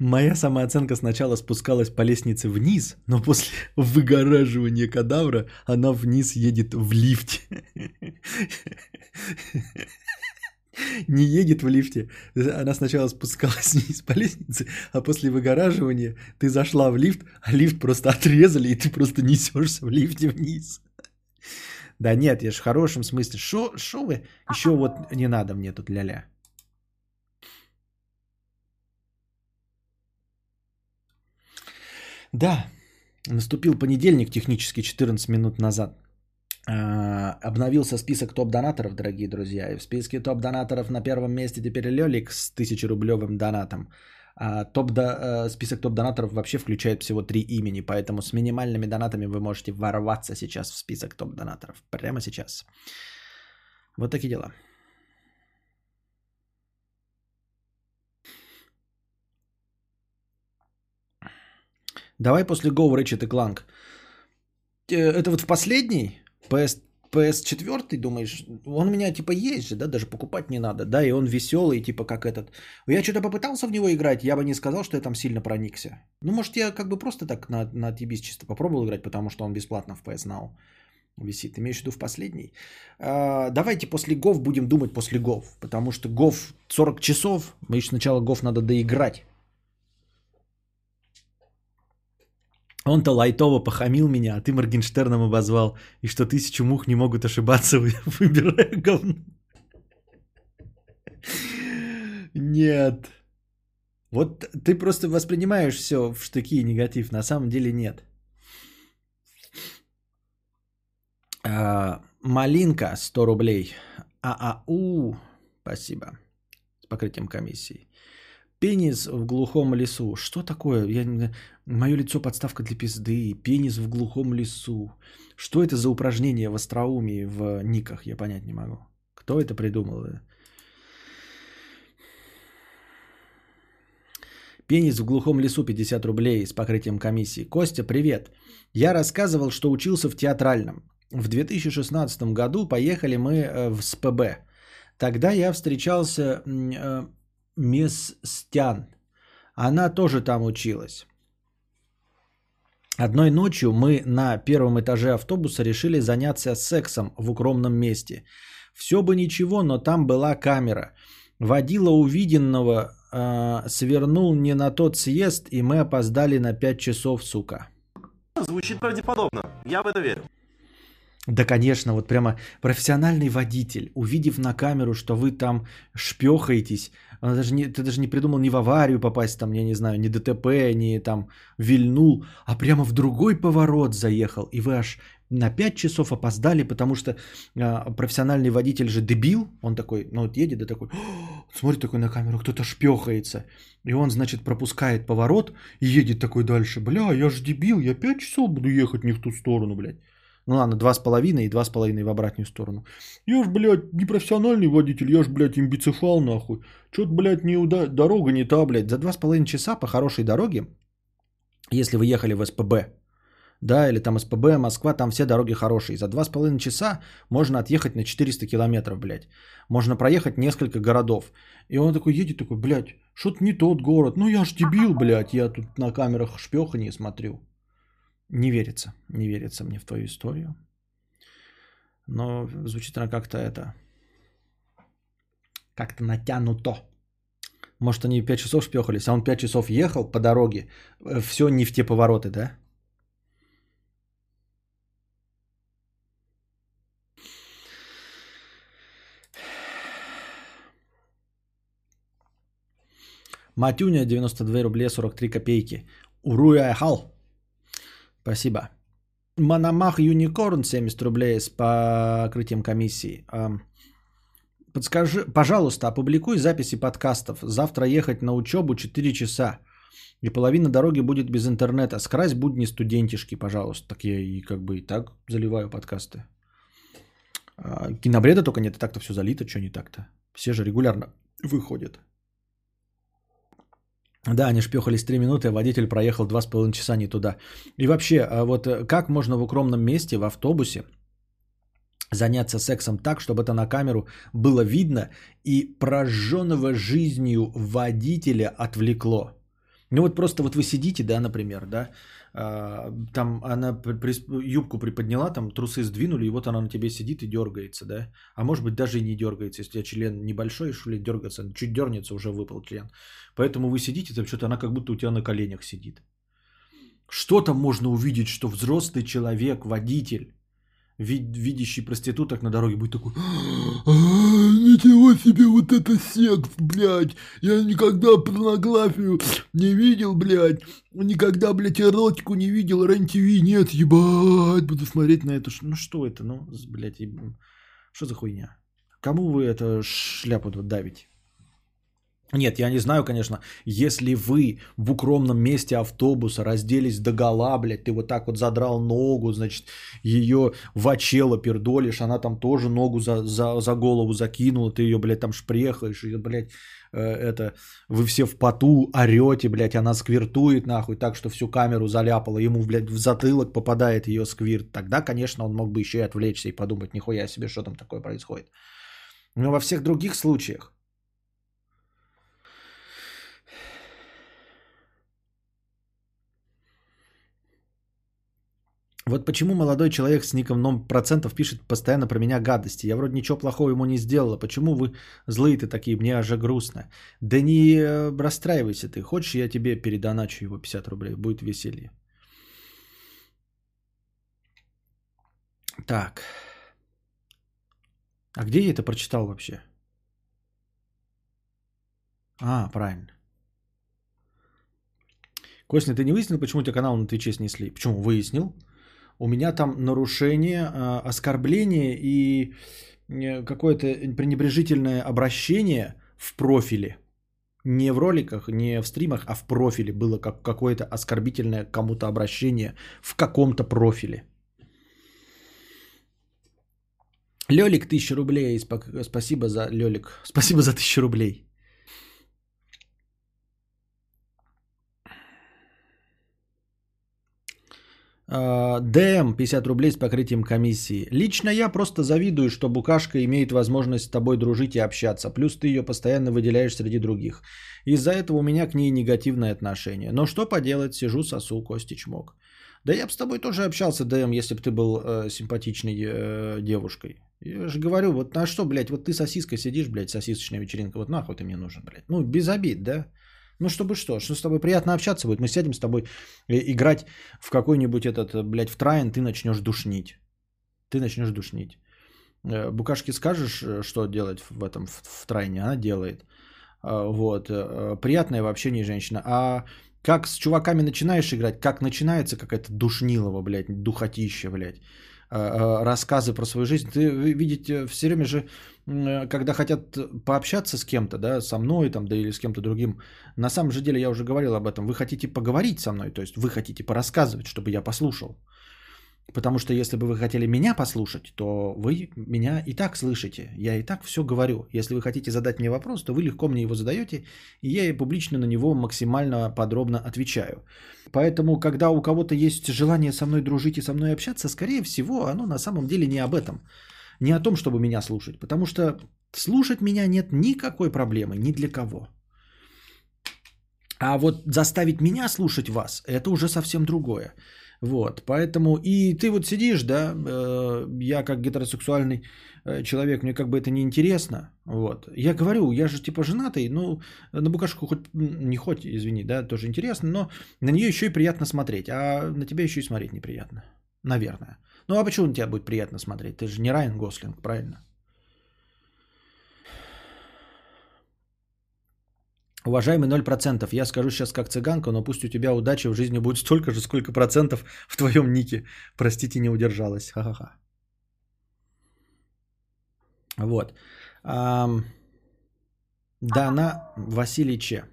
Моя самооценка сначала спускалась по лестнице вниз, но после выгораживания кадавра она вниз едет в лифте. не едет в лифте. Она сначала спускалась вниз по лестнице, а после выгораживания ты зашла в лифт, а лифт просто отрезали, и ты просто несешься в лифте вниз. Да нет, я же в хорошем смысле. Шо, шо вы? Еще вот не надо мне тут ля-ля. Да, наступил понедельник технически 14 минут назад. А, обновился список топ-донаторов, дорогие друзья. И в списке топ-донаторов на первом месте теперь Лелик с 1000-рублевым донатом. А топ -до, список топ-донаторов вообще включает всего три имени, поэтому с минимальными донатами вы можете ворваться сейчас в список топ-донаторов. Прямо сейчас. Вот такие дела. Давай после Go Ratchet и Clank. Э, это вот в последний? PS, PS4, думаешь, он у меня типа есть же, да, даже покупать не надо, да, и он веселый, типа как этот. Я что-то попытался в него играть, я бы не сказал, что я там сильно проникся. Ну, может, я как бы просто так на, на TBS чисто попробовал играть, потому что он бесплатно в PS Now. висит. Имеешь в виду в последний? А, давайте после ГОВ будем думать после ГОВ. Потому что ГОВ 40 часов. Мы еще сначала ГОВ надо доиграть. Он-то лайтово похамил меня, а ты Моргенштерном обозвал. И что тысячу мух не могут ошибаться, выбирая говно. Нет. Вот ты просто воспринимаешь все в штыки негатив. На самом деле нет. А, малинка 100 рублей. ААУ. Спасибо. С покрытием комиссии. Пенис в глухом лесу. Что такое? Я... Мое лицо подставка для пизды. Пенис в глухом лесу. Что это за упражнение в остроумии в никах? Я понять не могу. Кто это придумал? Пенис в глухом лесу 50 рублей с покрытием комиссии. Костя, привет. Я рассказывал, что учился в театральном. В 2016 году поехали мы э, в СПБ. Тогда я встречался э, мисс Стян. Она тоже там училась. Одной ночью мы на первом этаже автобуса решили заняться сексом в укромном месте. Все бы ничего, но там была камера. Водила увиденного э, свернул не на тот съезд, и мы опоздали на 5 часов, сука. Звучит правдеподобно. Я в это верю. Да, конечно, вот прямо профессиональный водитель, увидев на камеру, что вы там шпехаетесь, он даже не, ты даже не придумал ни в аварию попасть, там, я не знаю, ни ДТП, ни там вильнул, а прямо в другой поворот заехал, и вы аж на 5 часов опоздали, потому что а, профессиональный водитель же дебил, он такой, ну вот едет, да такой, смотрит такой на камеру, кто-то шпехается, и он, значит, пропускает поворот и едет такой дальше, бля, я же дебил, я 5 часов буду ехать не в ту сторону, блядь. Ну ладно, два с половиной и два с половиной в обратную сторону. Я ж, блядь, не профессиональный водитель, я ж, блядь, имбицефал нахуй. Чё-то, блядь, не уда... дорога не та, блядь. За два с половиной часа по хорошей дороге, если вы ехали в СПБ, да, или там СПБ, Москва, там все дороги хорошие. За два с половиной часа можно отъехать на 400 километров, блядь. Можно проехать несколько городов. И он такой едет, такой, блядь, что-то не тот город. Ну я ж дебил, блядь, я тут на камерах шпехания смотрю. Не верится, не верится мне в твою историю. Но звучит она как-то это, как-то натянуто. Может, они 5 часов шпехались, а он 5 часов ехал по дороге. Э, Все не в те повороты, да? Матюня 92 рубля 43 копейки. Уруяхал. Спасибо. Мономах Юникорн 70 рублей с покрытием комиссии. Подскажи, пожалуйста, опубликуй записи подкастов. Завтра ехать на учебу 4 часа. И половина дороги будет без интернета. Скрась будни студентишки, пожалуйста. Так я и как бы и так заливаю подкасты. А, кинобреда только нет, и так-то все залито, что не так-то. Все же регулярно выходят. Да, они шпехались 3 минуты, а водитель проехал 2,5 часа не туда. И вообще, а вот э, как можно в укромном месте, в автобусе, заняться сексом так, чтобы это на камеру было видно и прожженного жизнью водителя отвлекло? Ну вот просто вот вы сидите, да, например, да, а, там она юбку приподняла, там трусы сдвинули, и вот она на тебе сидит и дергается, да, а может быть даже и не дергается, если у тебя член небольшой, что ли, дергаться, чуть дернется, уже выпал член. Поэтому вы сидите, там что-то она как будто у тебя на коленях сидит. Что там можно увидеть, что взрослый человек, водитель, вид, видящий проституток на дороге будет такой, «А, ничего себе, вот это секс, блядь, я никогда порнографию не видел, блядь, никогда, блядь, эротику не видел, рен-ТВ нет, ебать, буду смотреть на это, ну что это, ну, блядь, что за хуйня? Кому вы это шляпу давите? Нет, я не знаю, конечно, если вы в укромном месте автобуса разделись до гола, блядь, ты вот так вот задрал ногу, значит, ее в очело пердолишь, она там тоже ногу за, за, за голову закинула, ты ее, блядь, там шпрехаешь, ее, блядь, э, это, вы все в поту орете, блядь, она сквиртует нахуй так, что всю камеру заляпала, ему, блядь, в затылок попадает ее сквирт, тогда, конечно, он мог бы еще и отвлечься и подумать, нихуя себе, что там такое происходит. Но во всех других случаях, Вот почему молодой человек с ником ном процентов пишет постоянно про меня гадости. Я вроде ничего плохого ему не сделала. Почему вы злые-то такие? Мне аж грустно. Да не э, расстраивайся ты. Хочешь, я тебе передоначу его 50 рублей. Будет веселье. Так. А где я это прочитал вообще? А, правильно. Костя, ты не выяснил, почему у тебя канал на Твиче снесли? Почему? Выяснил. У меня там нарушение, а, оскорбление и э, какое-то пренебрежительное обращение в профиле. Не в роликах, не в стримах, а в профиле было как какое-то оскорбительное кому-то обращение в каком-то профиле. Лёлик, тысяча рублей. Спасибо за Лёлик. Спасибо за тысячу рублей. ДМ 50 рублей с покрытием комиссии. Лично я просто завидую, что Букашка имеет возможность с тобой дружить и общаться. Плюс ты ее постоянно выделяешь среди других. Из-за этого у меня к ней негативное отношение. Но что поделать, сижу сосу, Кости чмок. Да я бы с тобой тоже общался, ДМ, если бы ты был э, симпатичной э, девушкой. Я же говорю, вот на что, блядь, вот ты сосиской сидишь, блядь, сосисочная вечеринка, вот нахуй ты мне нужен, блядь. Ну, без обид, да? Ну, чтобы что? Что с тобой приятно общаться будет? Мы сядем с тобой играть в какой-нибудь этот, блядь, в трайн, ты начнешь душнить. Ты начнешь душнить. Э, Букашке скажешь, э, что делать в этом, в, в трайне, она делает. Вот. Э, приятная в общении женщина. А как с чуваками начинаешь играть, как начинается какая-то душнилова, блядь, духотища, блядь, рассказы про свою жизнь. Ты видите, все время же Э, когда хотят пообщаться с кем-то, да, со мной там, да или с кем-то другим, на самом же деле я уже говорил об этом, вы хотите поговорить со мной, то есть вы хотите порассказывать, чтобы я послушал. Потому что если бы вы хотели меня послушать, то вы меня и так слышите. Я и так все говорю. Если вы хотите задать мне вопрос, то вы легко мне его задаете, и я и публично на него максимально подробно отвечаю. Поэтому, когда у кого-то есть желание со мной дружить и со мной общаться, скорее всего, оно на самом деле не об этом не о том, чтобы меня слушать, потому что слушать меня нет никакой проблемы ни для кого. А вот заставить меня слушать вас, это уже совсем другое. Вот, поэтому и ты вот сидишь, да, э, я как гетеросексуальный э, человек, мне как бы это не интересно, вот. Я говорю, я же типа женатый, ну, на букашку хоть, не хоть, извини, да, тоже интересно, но на нее еще и приятно смотреть, а на тебя еще и смотреть неприятно, наверное. Ну а почему на тебя будет приятно смотреть? Ты же не Райан Гослинг, правильно? Уважаемый 0%, я скажу сейчас как цыганка, но пусть у тебя удачи в жизни будет столько же, сколько процентов в твоем нике. Простите, не удержалась. Ха-ха-ха. Вот. Ам... Дана Василий Че.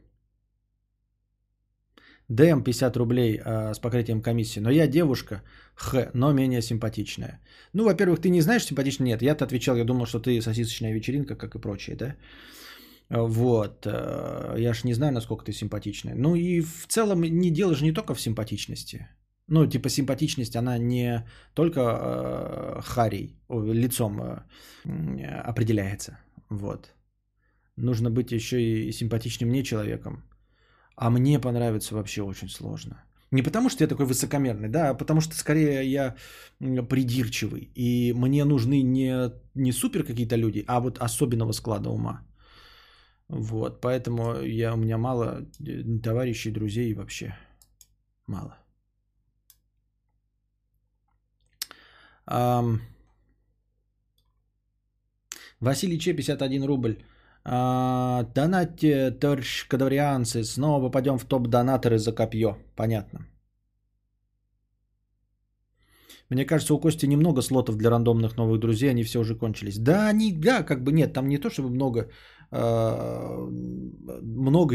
ДМ 50 рублей э, с покрытием комиссии. Но я девушка, х, но менее симпатичная. Ну, во-первых, ты не знаешь, симпатичная? Нет, я-то отвечал, я думал, что ты сосисочная вечеринка, как и прочие, да? Вот, э, я ж не знаю, насколько ты симпатичная. Ну и в целом не дело же не только в симпатичности. Ну, типа симпатичность, она не только э, харей, лицом э, определяется. Вот. Нужно быть еще и симпатичным мне человеком. А мне понравится вообще очень сложно. Не потому, что я такой высокомерный, да, а потому что скорее я придирчивый. И мне нужны не, не супер какие-то люди, а вот особенного склада ума. Вот, поэтому я, у меня мало э, товарищей, друзей вообще. Мало. Um, Василий Че, 51 рубль. А, донатьте, товарищ кадаврианцы, снова попадем в топ-донаторы за копье. Понятно. Мне кажется, у Кости немного слотов для рандомных новых друзей, они все уже кончились. Да, они, да, как бы нет, там не то, чтобы много, много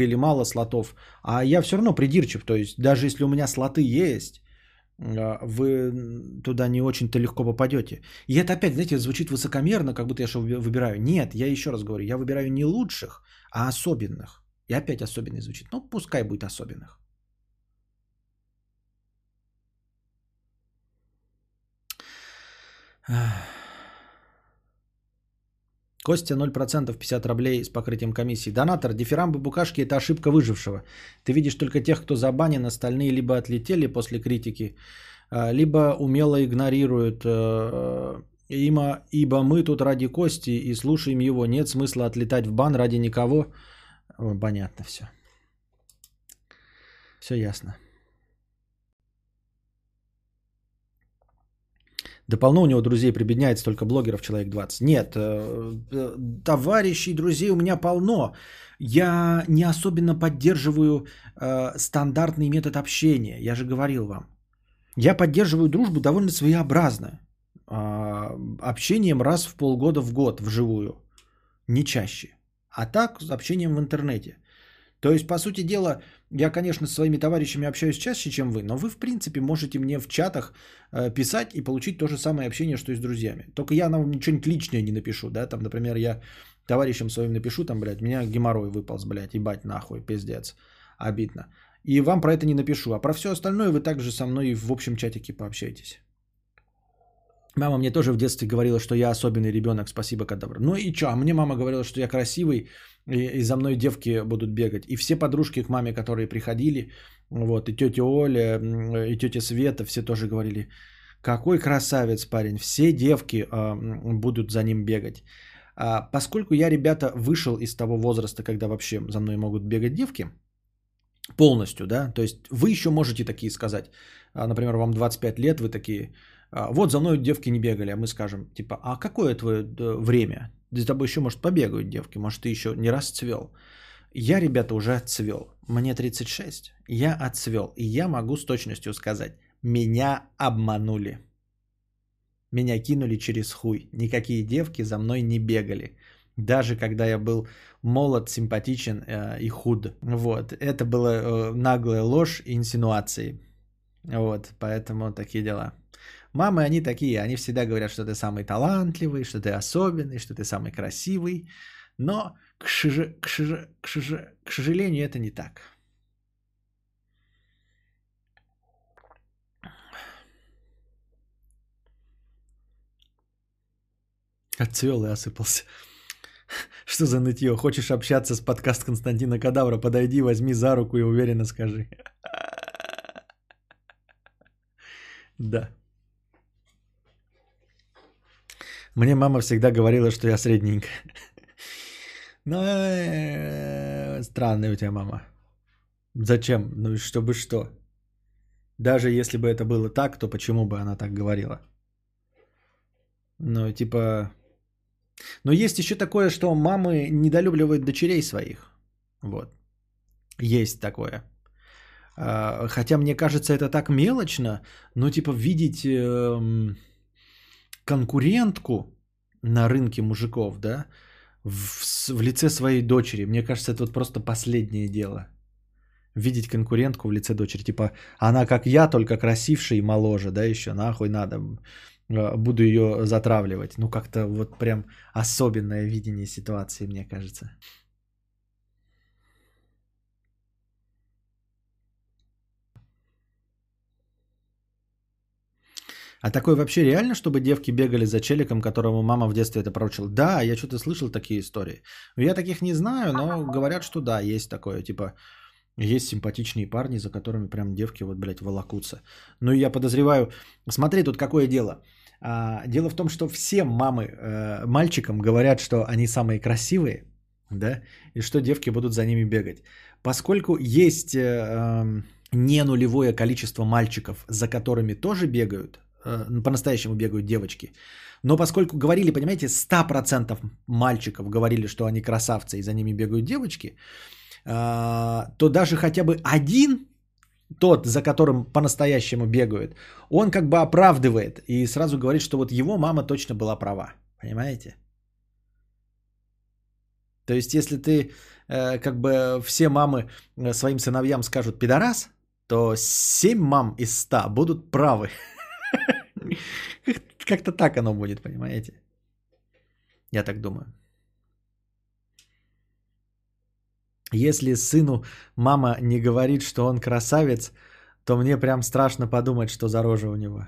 или мало слотов, а я все равно придирчив, то есть даже если у меня слоты есть, а, вы туда не очень-то легко попадете. И это опять, знаете, звучит высокомерно, как будто я что выбираю. Нет, я еще раз говорю, я выбираю не лучших, а особенных. И опять особенный звучит. Ну, пускай будет особенных. Костя 0% 50 рублей с покрытием комиссии. Донатор, дифирамбы букашки это ошибка выжившего. Ты видишь только тех, кто забанен, остальные либо отлетели после критики, а, либо умело игнорируют э, има, ибо мы тут ради Кости и слушаем его. Нет смысла отлетать в бан ради никого. Понятно все. Все ясно. Да полно у него друзей прибедняется, только блогеров человек 20. Нет, э, э, товарищей, друзей у меня полно. Я не особенно поддерживаю э, стандартный метод общения. Я же говорил вам. Я поддерживаю дружбу довольно своеобразно. Э, общением раз в полгода в год вживую. Не чаще. А так с общением в интернете. То есть, по сути дела, я, конечно, с своими товарищами общаюсь чаще, чем вы, но вы, в принципе, можете мне в чатах э, писать и получить то же самое общение, что и с друзьями. Только я вам ничего-нибудь личное не напишу, да, там, например, я товарищам своим напишу, там, блядь, меня геморрой выполз, блядь, ебать нахуй, пиздец, обидно. И вам про это не напишу, а про все остальное вы также со мной в общем чатике пообщайтесь. Мама мне тоже в детстве говорила, что я особенный ребенок, спасибо, кадавр. Ну и что, а мне мама говорила, что я красивый, и, и за мной девки будут бегать. И все подружки к маме, которые приходили, вот, и тетя Оля, и тетя Света, все тоже говорили, какой красавец парень, все девки а, будут за ним бегать. А, поскольку я, ребята, вышел из того возраста, когда вообще за мной могут бегать девки, полностью, да, то есть вы еще можете такие сказать, а, например, вам 25 лет, вы такие, а, вот за мной девки не бегали, а мы скажем, типа, а какое твое э, время? За тобой еще, может, побегают девки, может, ты еще не расцвел. Я, ребята, уже отцвел. Мне 36. Я отцвел. И я могу с точностью сказать, меня обманули. Меня кинули через хуй. Никакие девки за мной не бегали. Даже когда я был молод, симпатичен э, и худ. Вот. Это была э, наглая ложь и инсинуации. Вот. Поэтому такие дела. Мамы, они такие, они всегда говорят, что ты самый талантливый, что ты особенный, что ты самый красивый. Но, к, шиж... к, шиж... к, шиж... к сожалению, это не так. Отцвел и осыпался. Что за нытье? Хочешь общаться с подкаст Константина Кадавра? Подойди, возьми за руку и уверенно скажи. Да. Мне мама всегда говорила, что я средненькая. Ну, э, странная у тебя мама. Зачем? Ну, чтобы что? Даже если бы это было так, то почему бы она так говорила? Ну, типа... Но есть еще такое, что мамы недолюбливают дочерей своих. Вот. Есть такое. А, хотя мне кажется, это так мелочно, но типа видеть эм, конкурентку на рынке мужиков, да, в, в лице своей дочери. Мне кажется, это вот просто последнее дело. Видеть конкурентку в лице дочери. Типа, она как я, только красивше и моложе, да, еще нахуй надо. Э, буду ее затравливать. Ну, как-то вот прям особенное видение ситуации, мне кажется. А такое вообще реально, чтобы девки бегали за челиком, которому мама в детстве это проучила? Да, я что-то слышал такие истории. Я таких не знаю, но говорят, что да, есть такое. Типа, есть симпатичные парни, за которыми прям девки вот, блядь, волокутся. Ну, я подозреваю... Смотри, тут какое дело. А, дело в том, что все мамы э, мальчикам говорят, что они самые красивые, да, и что девки будут за ними бегать. Поскольку есть э, э, не нулевое количество мальчиков, за которыми тоже бегают, по-настоящему бегают девочки. Но поскольку говорили, понимаете, 100% мальчиков говорили, что они красавцы и за ними бегают девочки, э, то даже хотя бы один, тот, за которым по-настоящему бегают, он как бы оправдывает и сразу говорит, что вот его мама точно была права. Понимаете? То есть, если ты, э, как бы все мамы своим сыновьям скажут пидорас, то 7 мам из 100 будут правы. Как-то так оно будет, понимаете? Я так думаю. Если сыну мама не говорит, что он красавец, то мне прям страшно подумать, что за рожа у него.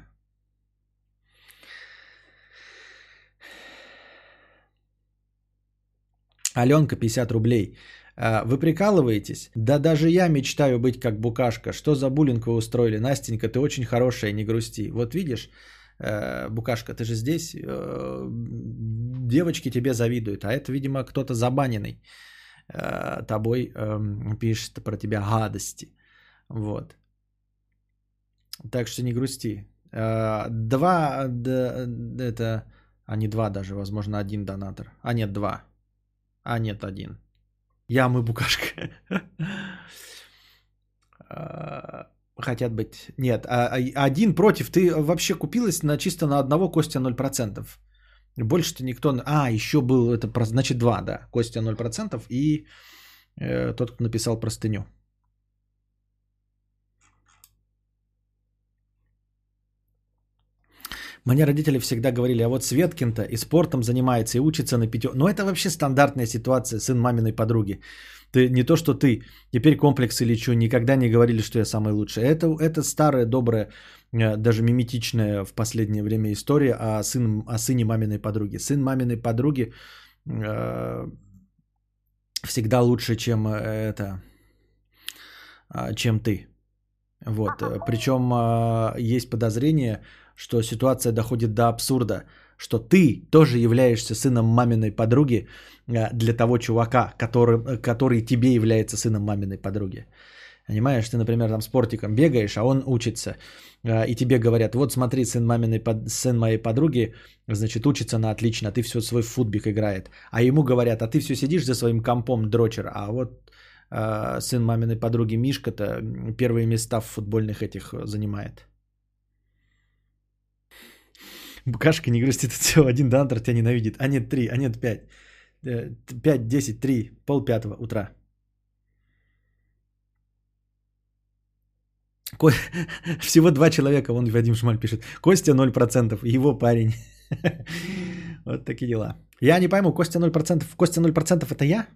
Аленка, 50 рублей. А, Вы прикалываетесь? Да даже я мечтаю быть как букашка. Что за буллинг вы устроили? Настенька, ты очень хорошая, не грусти. Вот видишь, э, букашка, ты же здесь. э, Девочки тебе завидуют. А это, видимо, кто-то забаненный э, тобой эм, пишет про тебя гадости. Вот. Так что не грусти. Э, Два, это, а не два даже, возможно, один донатор. А нет, два. А нет, один. Я мы букашка. А, Хотят быть. Нет, а- а один против. Ты вообще купилась на чисто на одного Костя 0%. Больше-то никто... А, еще был, это, значит, два, да. Костя 0% и э, тот, кто написал простыню. Мне родители всегда говорили, а вот Светкин-то и спортом занимается, и учится на пятерку. Но это вообще стандартная ситуация, сын маминой подруги. Ты не то, что ты, теперь комплекс или что, никогда не говорили, что я самый лучший. Это, это старая, добрая, э, даже миметичная в последнее время история о, сын, о сыне маминой подруги. Сын маминой подруги э, всегда лучше, чем э, это, а, чем ты. Вот. э, Причем а, есть подозрение, что ситуация доходит до абсурда, что ты тоже являешься сыном маминой подруги а, для того чувака, который, который тебе является сыном маминой подруги. Понимаешь, ты, например, там спортиком бегаешь, а он учится, а, и тебе говорят, вот смотри, сын, маминой, сын моей подруги, значит, учится на отлично, ты все свой футбик играет. А ему говорят, а ты все сидишь за своим компом дрочер, а вот сын маминой подруги Мишка-то первые места в футбольных этих э, занимает. Букашка не грустит, это все, один дантер тебя ненавидит. А нет, три, а нет, пять. Э, Пять, десять, три, пол пятого утра. Ко- Всего два человека, вон Вадим Шмаль пишет. Костя 0%, его парень. Вот такие дела. Я не пойму, Костя 0%. Костя 0% это я?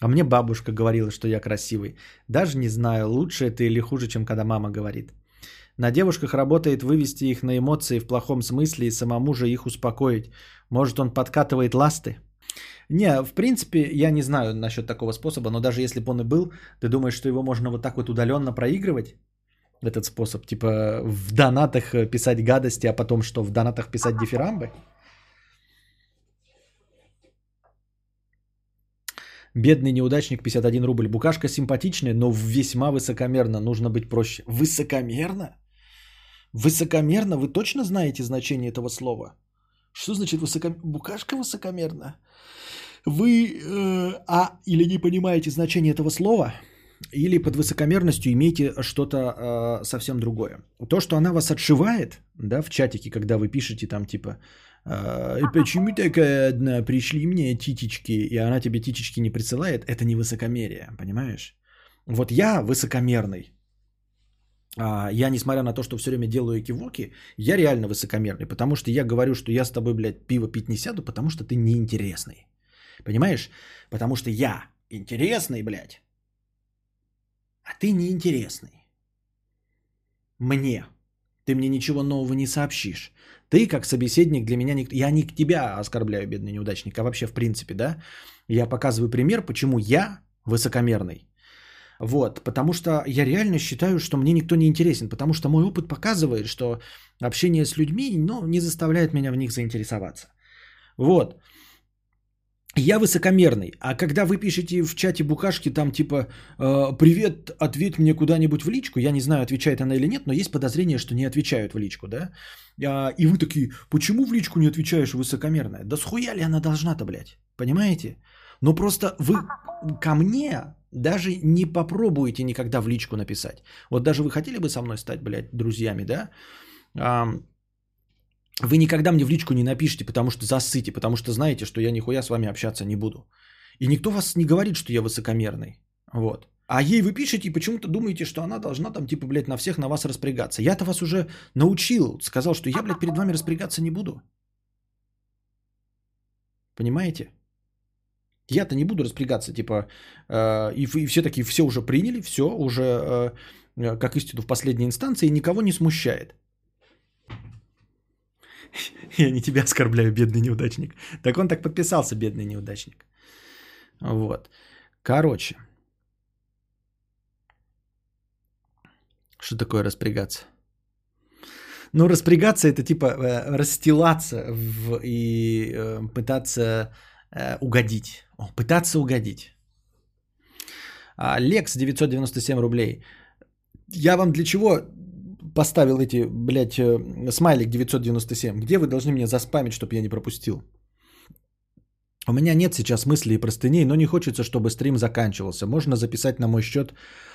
А мне бабушка говорила, что я красивый. Даже не знаю, лучше это или хуже, чем когда мама говорит. На девушках работает вывести их на эмоции в плохом смысле и самому же их успокоить. Может, он подкатывает ласты? Не, в принципе, я не знаю насчет такого способа, но даже если бы он и был, ты думаешь, что его можно вот так вот удаленно проигрывать? Этот способ, типа в донатах э, писать гадости, а потом что, в донатах писать дифирамбы? Бедный неудачник, 51 рубль. Букашка симпатичная, но весьма высокомерно. Нужно быть проще. Высокомерно? Высокомерно? Вы точно знаете значение этого слова? Что значит высокомерно? Букашка высокомерна? Вы э, а или не понимаете значение этого слова, или под высокомерностью имеете что-то э, совсем другое. То, что она вас отшивает, да, в чатике, когда вы пишете там типа «А, почему такая одна, пришли мне титечки, и она тебе титечки не присылает, это не высокомерие, понимаешь? Вот я высокомерный. А, я, несмотря на то, что все время делаю кивоки, я реально высокомерный, потому что я говорю, что я с тобой, блядь, пиво пить не сяду, потому что ты неинтересный. Понимаешь? Потому что я интересный, блядь, а ты неинтересный. Мне. Ты мне ничего нового не сообщишь. Ты, как собеседник, для меня... Не... Я не к тебя оскорбляю, бедный неудачник, а вообще в принципе, да? Я показываю пример, почему я высокомерный. Вот, потому что я реально считаю, что мне никто не интересен, потому что мой опыт показывает, что общение с людьми, ну, не заставляет меня в них заинтересоваться. Вот. Я высокомерный, а когда вы пишете в чате букашки там типа э, «Привет, ответь мне куда-нибудь в личку», я не знаю, отвечает она или нет, но есть подозрение, что не отвечают в личку, да? А, и вы такие «Почему в личку не отвечаешь, высокомерная?» Да схуя ли она должна-то, блядь? Понимаете? Но просто вы ко мне даже не попробуете никогда в личку написать. Вот даже вы хотели бы со мной стать, блядь, друзьями, да? Вы никогда мне в личку не напишите, потому что засыте, потому что знаете, что я нихуя с вами общаться не буду. И никто вас не говорит, что я высокомерный. Вот. А ей вы пишете и почему-то думаете, что она должна там, типа, блядь, на всех на вас распрягаться. Я-то вас уже научил, сказал, что я, блядь, перед вами распрягаться не буду. Понимаете? Я-то не буду распрягаться, типа, э, и, и все такие, все уже приняли, все уже э, как истину в последней инстанции, никого не смущает. Я не тебя оскорбляю, бедный неудачник. Так он так подписался, бедный неудачник. Вот. Короче. Что такое распрягаться? Ну, распрягаться это типа э, расстилаться в, и э, пытаться э, угодить. О, пытаться угодить. А, Лекс 997 рублей. Я вам для чего поставил эти, блядь, э, смайлик 997? Где вы должны меня заспамить, чтобы я не пропустил? У меня нет сейчас мыслей и простыней, но не хочется, чтобы стрим заканчивался. Можно записать на мой счет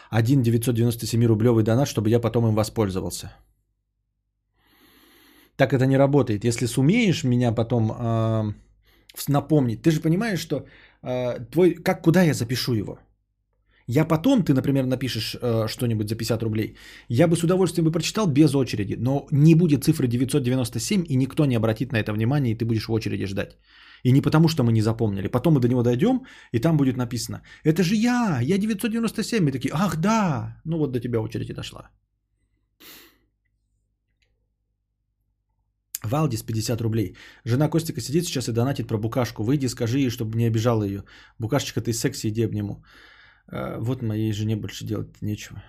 один 997 рублевый донат, чтобы я потом им воспользовался. Так это не работает. Если сумеешь меня потом э, напомнить, ты же понимаешь, что э, твой, как куда я запишу его? Я потом, ты, например, напишешь э, что-нибудь за 50 рублей, я бы с удовольствием бы прочитал без очереди, но не будет цифры 997, и никто не обратит на это внимание, и ты будешь в очереди ждать. И не потому, что мы не запомнили. Потом мы до него дойдем, и там будет написано, это же я, я 997. И такие, ах да, ну вот до тебя очередь и дошла. Валдис 50 рублей. Жена Костика сидит сейчас и донатит про букашку. Выйди, скажи ей, чтобы не обижала ее. Букашечка, ты секси, иди обниму. А, вот моей жене больше делать нечего.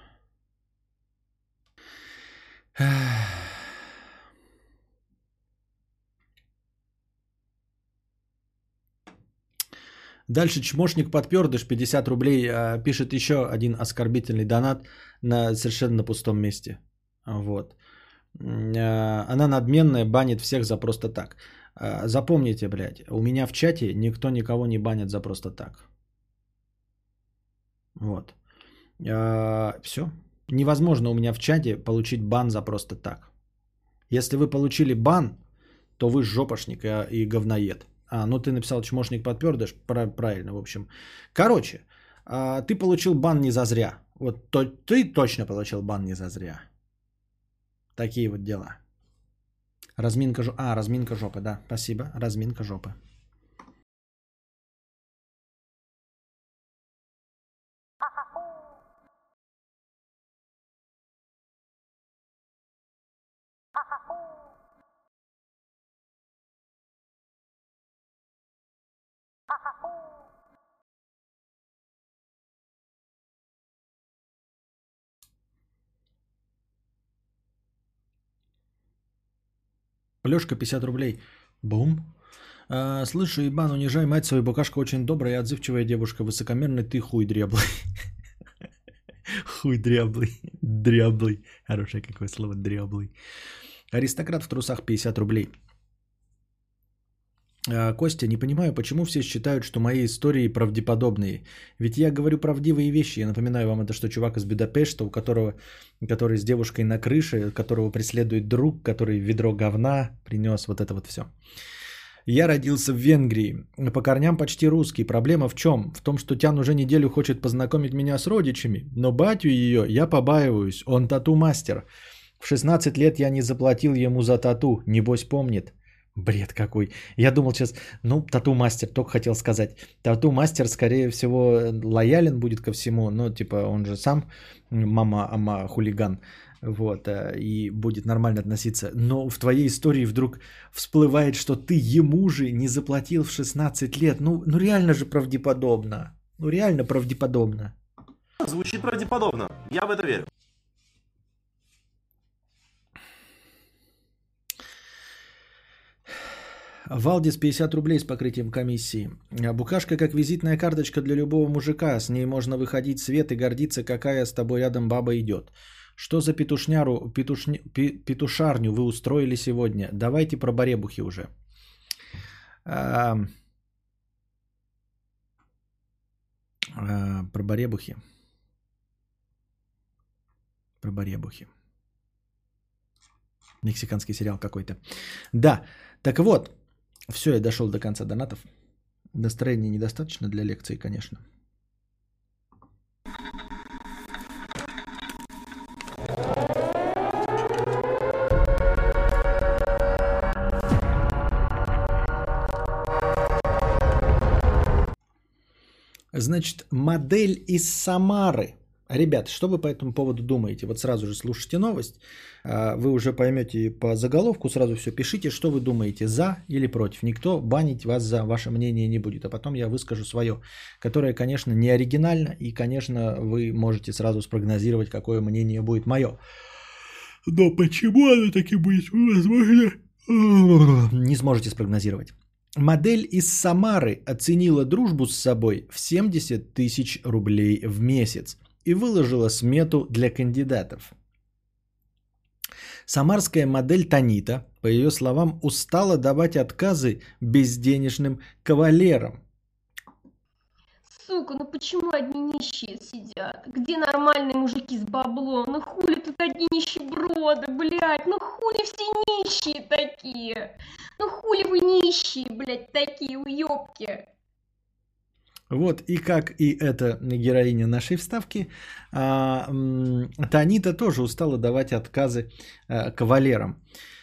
Дальше чмошник подпердыш 50 рублей а, пишет еще один оскорбительный донат на совершенно пустом месте. Вот. А, она надменная, банит всех за просто так. А, запомните, блядь, у меня в чате никто никого не банит за просто так. Вот. Все. Невозможно у меня в чате получить бан за просто так. Если вы получили бан, то вы жопошник и говноед. А, ну ты написал чмошник подпердыш. Правильно, в общем. Короче, а, ты получил бан не за зря. Вот то, ты точно получил бан не за зря. Такие вот дела. Разминка жопы. А, разминка жопы, да. Спасибо. Разминка жопы. Плешка 50 рублей. Бум. А, слышу, Ибан, унижай мать свою, букашка очень добрая и отзывчивая девушка. Высокомерный ты хуй дряблый. Хуй дряблый. Дряблый. Хорошее какое слово, дряблый. Аристократ в трусах 50 рублей. А, Костя, не понимаю, почему все считают, что мои истории правдеподобные. Ведь я говорю правдивые вещи. Я напоминаю вам, это что чувак из Будапешта, у которого, который с девушкой на крыше, которого преследует друг, который ведро говна принес, вот это вот все. Я родился в Венгрии, по корням почти русский. Проблема в чем? В том, что Тян уже неделю хочет познакомить меня с родичами, но батю ее я побаиваюсь, он тату-мастер. В 16 лет я не заплатил ему за тату, небось помнит. Бред какой. Я думал сейчас, ну, тату-мастер, только хотел сказать. Тату-мастер, скорее всего, лоялен будет ко всему, но, типа, он же сам мама, ама, хулиган, вот, э, и будет нормально относиться. Но в твоей истории вдруг всплывает, что ты ему же не заплатил в 16 лет. Ну, ну реально же правдеподобно. Ну, реально правдеподобно. Звучит правдеподобно. Я в это верю. Валдис 50 рублей с покрытием комиссии. Букашка как визитная карточка для любого мужика. С ней можно выходить в свет и гордиться, какая с тобой рядом баба идет. Что за петушняру, петушни, петушарню вы устроили сегодня? Давайте про баребухи уже. А, а, про баребухи. Про баребухи. Мексиканский сериал какой-то. Да, так вот, все, я дошел до конца донатов. Настроения недостаточно для лекции, конечно. Значит, модель из Самары Ребят, что вы по этому поводу думаете? Вот сразу же слушайте новость. А, вы уже поймете по заголовку, сразу все пишите, что вы думаете, за или против. Никто банить вас за ваше мнение не будет. А потом я выскажу свое, которое, конечно, не оригинально. И, конечно, вы можете сразу спрогнозировать, какое мнение будет мое. Но почему оно таки будет возможно? Не сможете спрогнозировать. Модель из Самары оценила дружбу с собой в 70 тысяч рублей в месяц и выложила смету для кандидатов. Самарская модель Танита, по ее словам, устала давать отказы безденежным кавалерам. Сука, ну почему одни нищие сидят? Где нормальные мужики с баблом? Ну хули тут одни нищеброды, блядь? Ну хули все нищие такие? Ну хули вы нищие, блядь, такие уёбки? Вот, и как и эта героиня нашей вставки, а, Танита тоже устала давать отказы а, кавалерам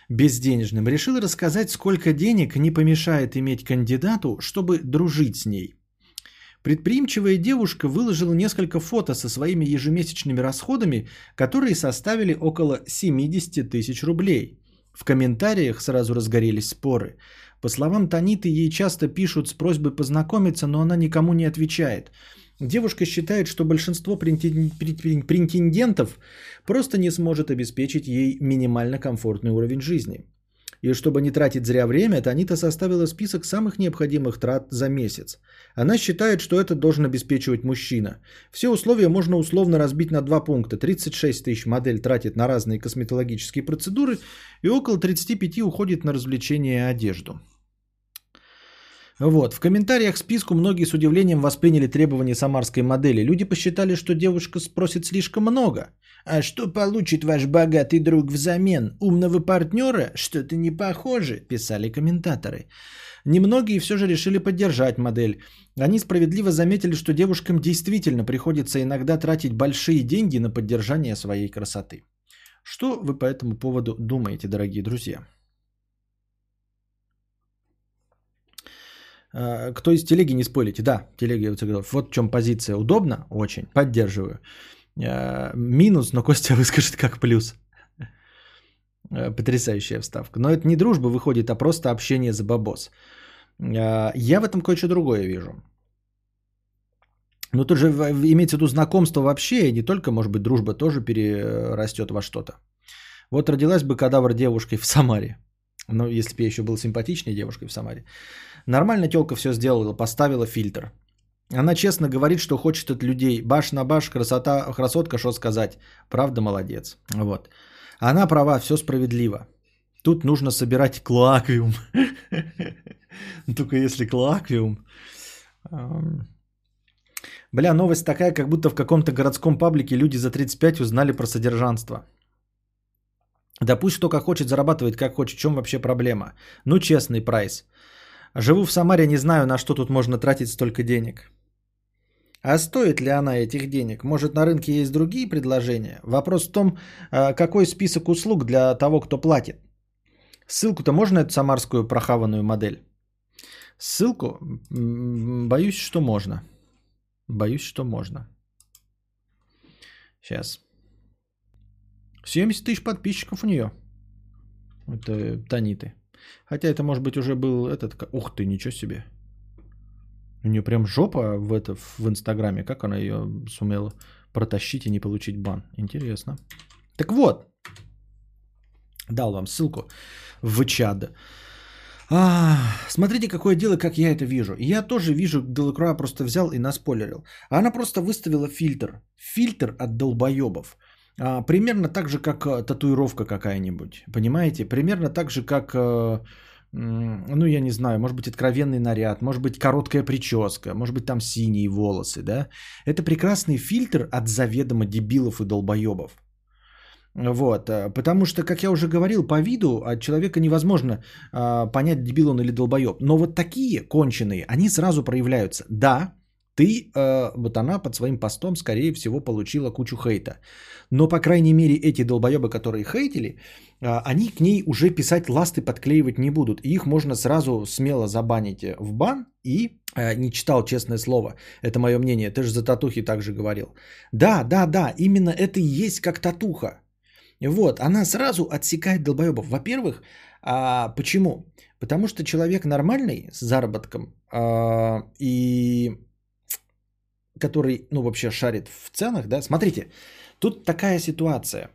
безденежным. Решила рассказать, сколько денег не помешает иметь кандидату, чтобы дружить с ней. Предприимчивая девушка выложила несколько фото со своими ежемесячными расходами, которые составили около 70 тысяч рублей. В комментариях сразу разгорелись споры. По словам Таниты, ей часто пишут с просьбой познакомиться, но она никому не отвечает. Девушка считает, что большинство претендентов просто не сможет обеспечить ей минимально комфортный уровень жизни. И чтобы не тратить зря время, Танита составила список самых необходимых трат за месяц. Она считает, что это должен обеспечивать мужчина. Все условия можно условно разбить на два пункта. 36 тысяч модель тратит на разные косметологические процедуры и около 35 уходит на развлечения и одежду. Вот. В комментариях к списку многие с удивлением восприняли требования самарской модели. Люди посчитали, что девушка спросит слишком много. А что получит ваш богатый друг взамен? Умного партнера? Что-то не похоже, писали комментаторы. Немногие все же решили поддержать модель. Они справедливо заметили, что девушкам действительно приходится иногда тратить большие деньги на поддержание своей красоты. Что вы по этому поводу думаете, дорогие друзья? А, кто из телеги не спойлите? Да, телеги. Вот в чем позиция. Удобно? Очень. Поддерживаю. А, минус, но Костя выскажет как плюс. А, потрясающая вставка. Но это не дружба выходит, а просто общение за бабос. Я в этом кое-что другое вижу. Ну, тут же имеется в виду знакомство вообще, и не только, может быть, дружба тоже перерастет во что-то. Вот родилась бы кадавр девушкой в Самаре. Ну, если бы я еще был симпатичней девушкой в Самаре. Нормально телка все сделала, поставила фильтр. Она честно говорит, что хочет от людей. Баш на баш, красота, красотка, что сказать. Правда, молодец. Вот. Она права, все справедливо. Тут нужно собирать клоаквиум. Только если клоаквиум. Бля, новость такая, как будто в каком-то городском паблике люди за 35 узнали про содержанство. Да пусть кто как хочет, зарабатывает как хочет. В чем вообще проблема? Ну, честный прайс. Живу в Самаре, не знаю, на что тут можно тратить столько денег. А стоит ли она этих денег? Может, на рынке есть другие предложения? Вопрос в том, а, какой список услуг для того, кто платит. Ссылку-то можно эту самарскую прохаванную модель? Ссылку? Боюсь, что можно. Боюсь, что можно. Сейчас. 70 тысяч подписчиков у нее. Это Таниты. Хотя это, может быть, уже был этот... Ух ты, ничего себе. У нее прям жопа в, это, в Инстаграме. Как она ее сумела протащить и не получить бан? Интересно. Так вот. Дал вам ссылку в чат. А, смотрите, какое дело, как я это вижу. Я тоже вижу, Делакруа просто взял и наспойлерил. Она просто выставила фильтр. Фильтр от долбоебов. А, примерно так же, как э, татуировка какая-нибудь. Понимаете? Примерно так же, как, э, ну, я не знаю, может быть, откровенный наряд, может быть, короткая прическа, может быть, там синие волосы, да? Это прекрасный фильтр от заведомо дебилов и долбоебов. Вот, э, потому что, как я уже говорил, по виду от человека невозможно а, понять, дебил он или долбоеб. Но вот такие конченые, они сразу проявляются. Да, ты, э, вот она под своим постом, скорее всего, получила кучу хейта. Но, по крайней мере, эти долбоебы, которые хейтили, э, они к ней уже писать ласты подклеивать не будут. Их можно сразу смело забанить в бан и э, не читал, честное слово. Это мое мнение. Ты же за татухи также говорил. Да, да, да, именно это и есть как татуха. Вот, она сразу отсекает долбоебов. Во-первых, а, почему? Потому что человек нормальный с заработком а, и который, ну, вообще шарит в ценах, да, смотрите, тут такая ситуация.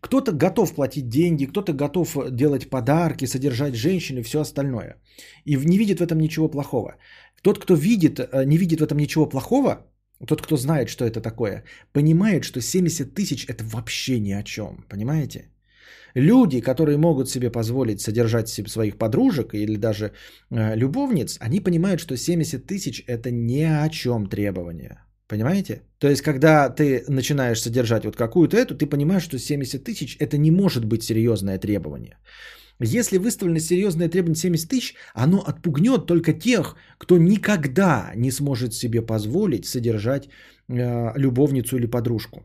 Кто-то готов платить деньги, кто-то готов делать подарки, содержать женщин и все остальное. И не видит в этом ничего плохого. Тот, кто видит, э, не видит в этом ничего плохого, тот, кто знает, что это такое, понимает, что 70 тысяч это вообще ни о чем. Понимаете? Люди, которые могут себе позволить содержать своих подружек или даже э, любовниц, они понимают, что 70 тысяч это ни о чем требование. Понимаете? То есть, когда ты начинаешь содержать вот какую-то эту, ты понимаешь, что 70 тысяч это не может быть серьезное требование. Если выставлено серьезное требование 70 тысяч, оно отпугнет только тех, кто никогда не сможет себе позволить содержать э, любовницу или подружку.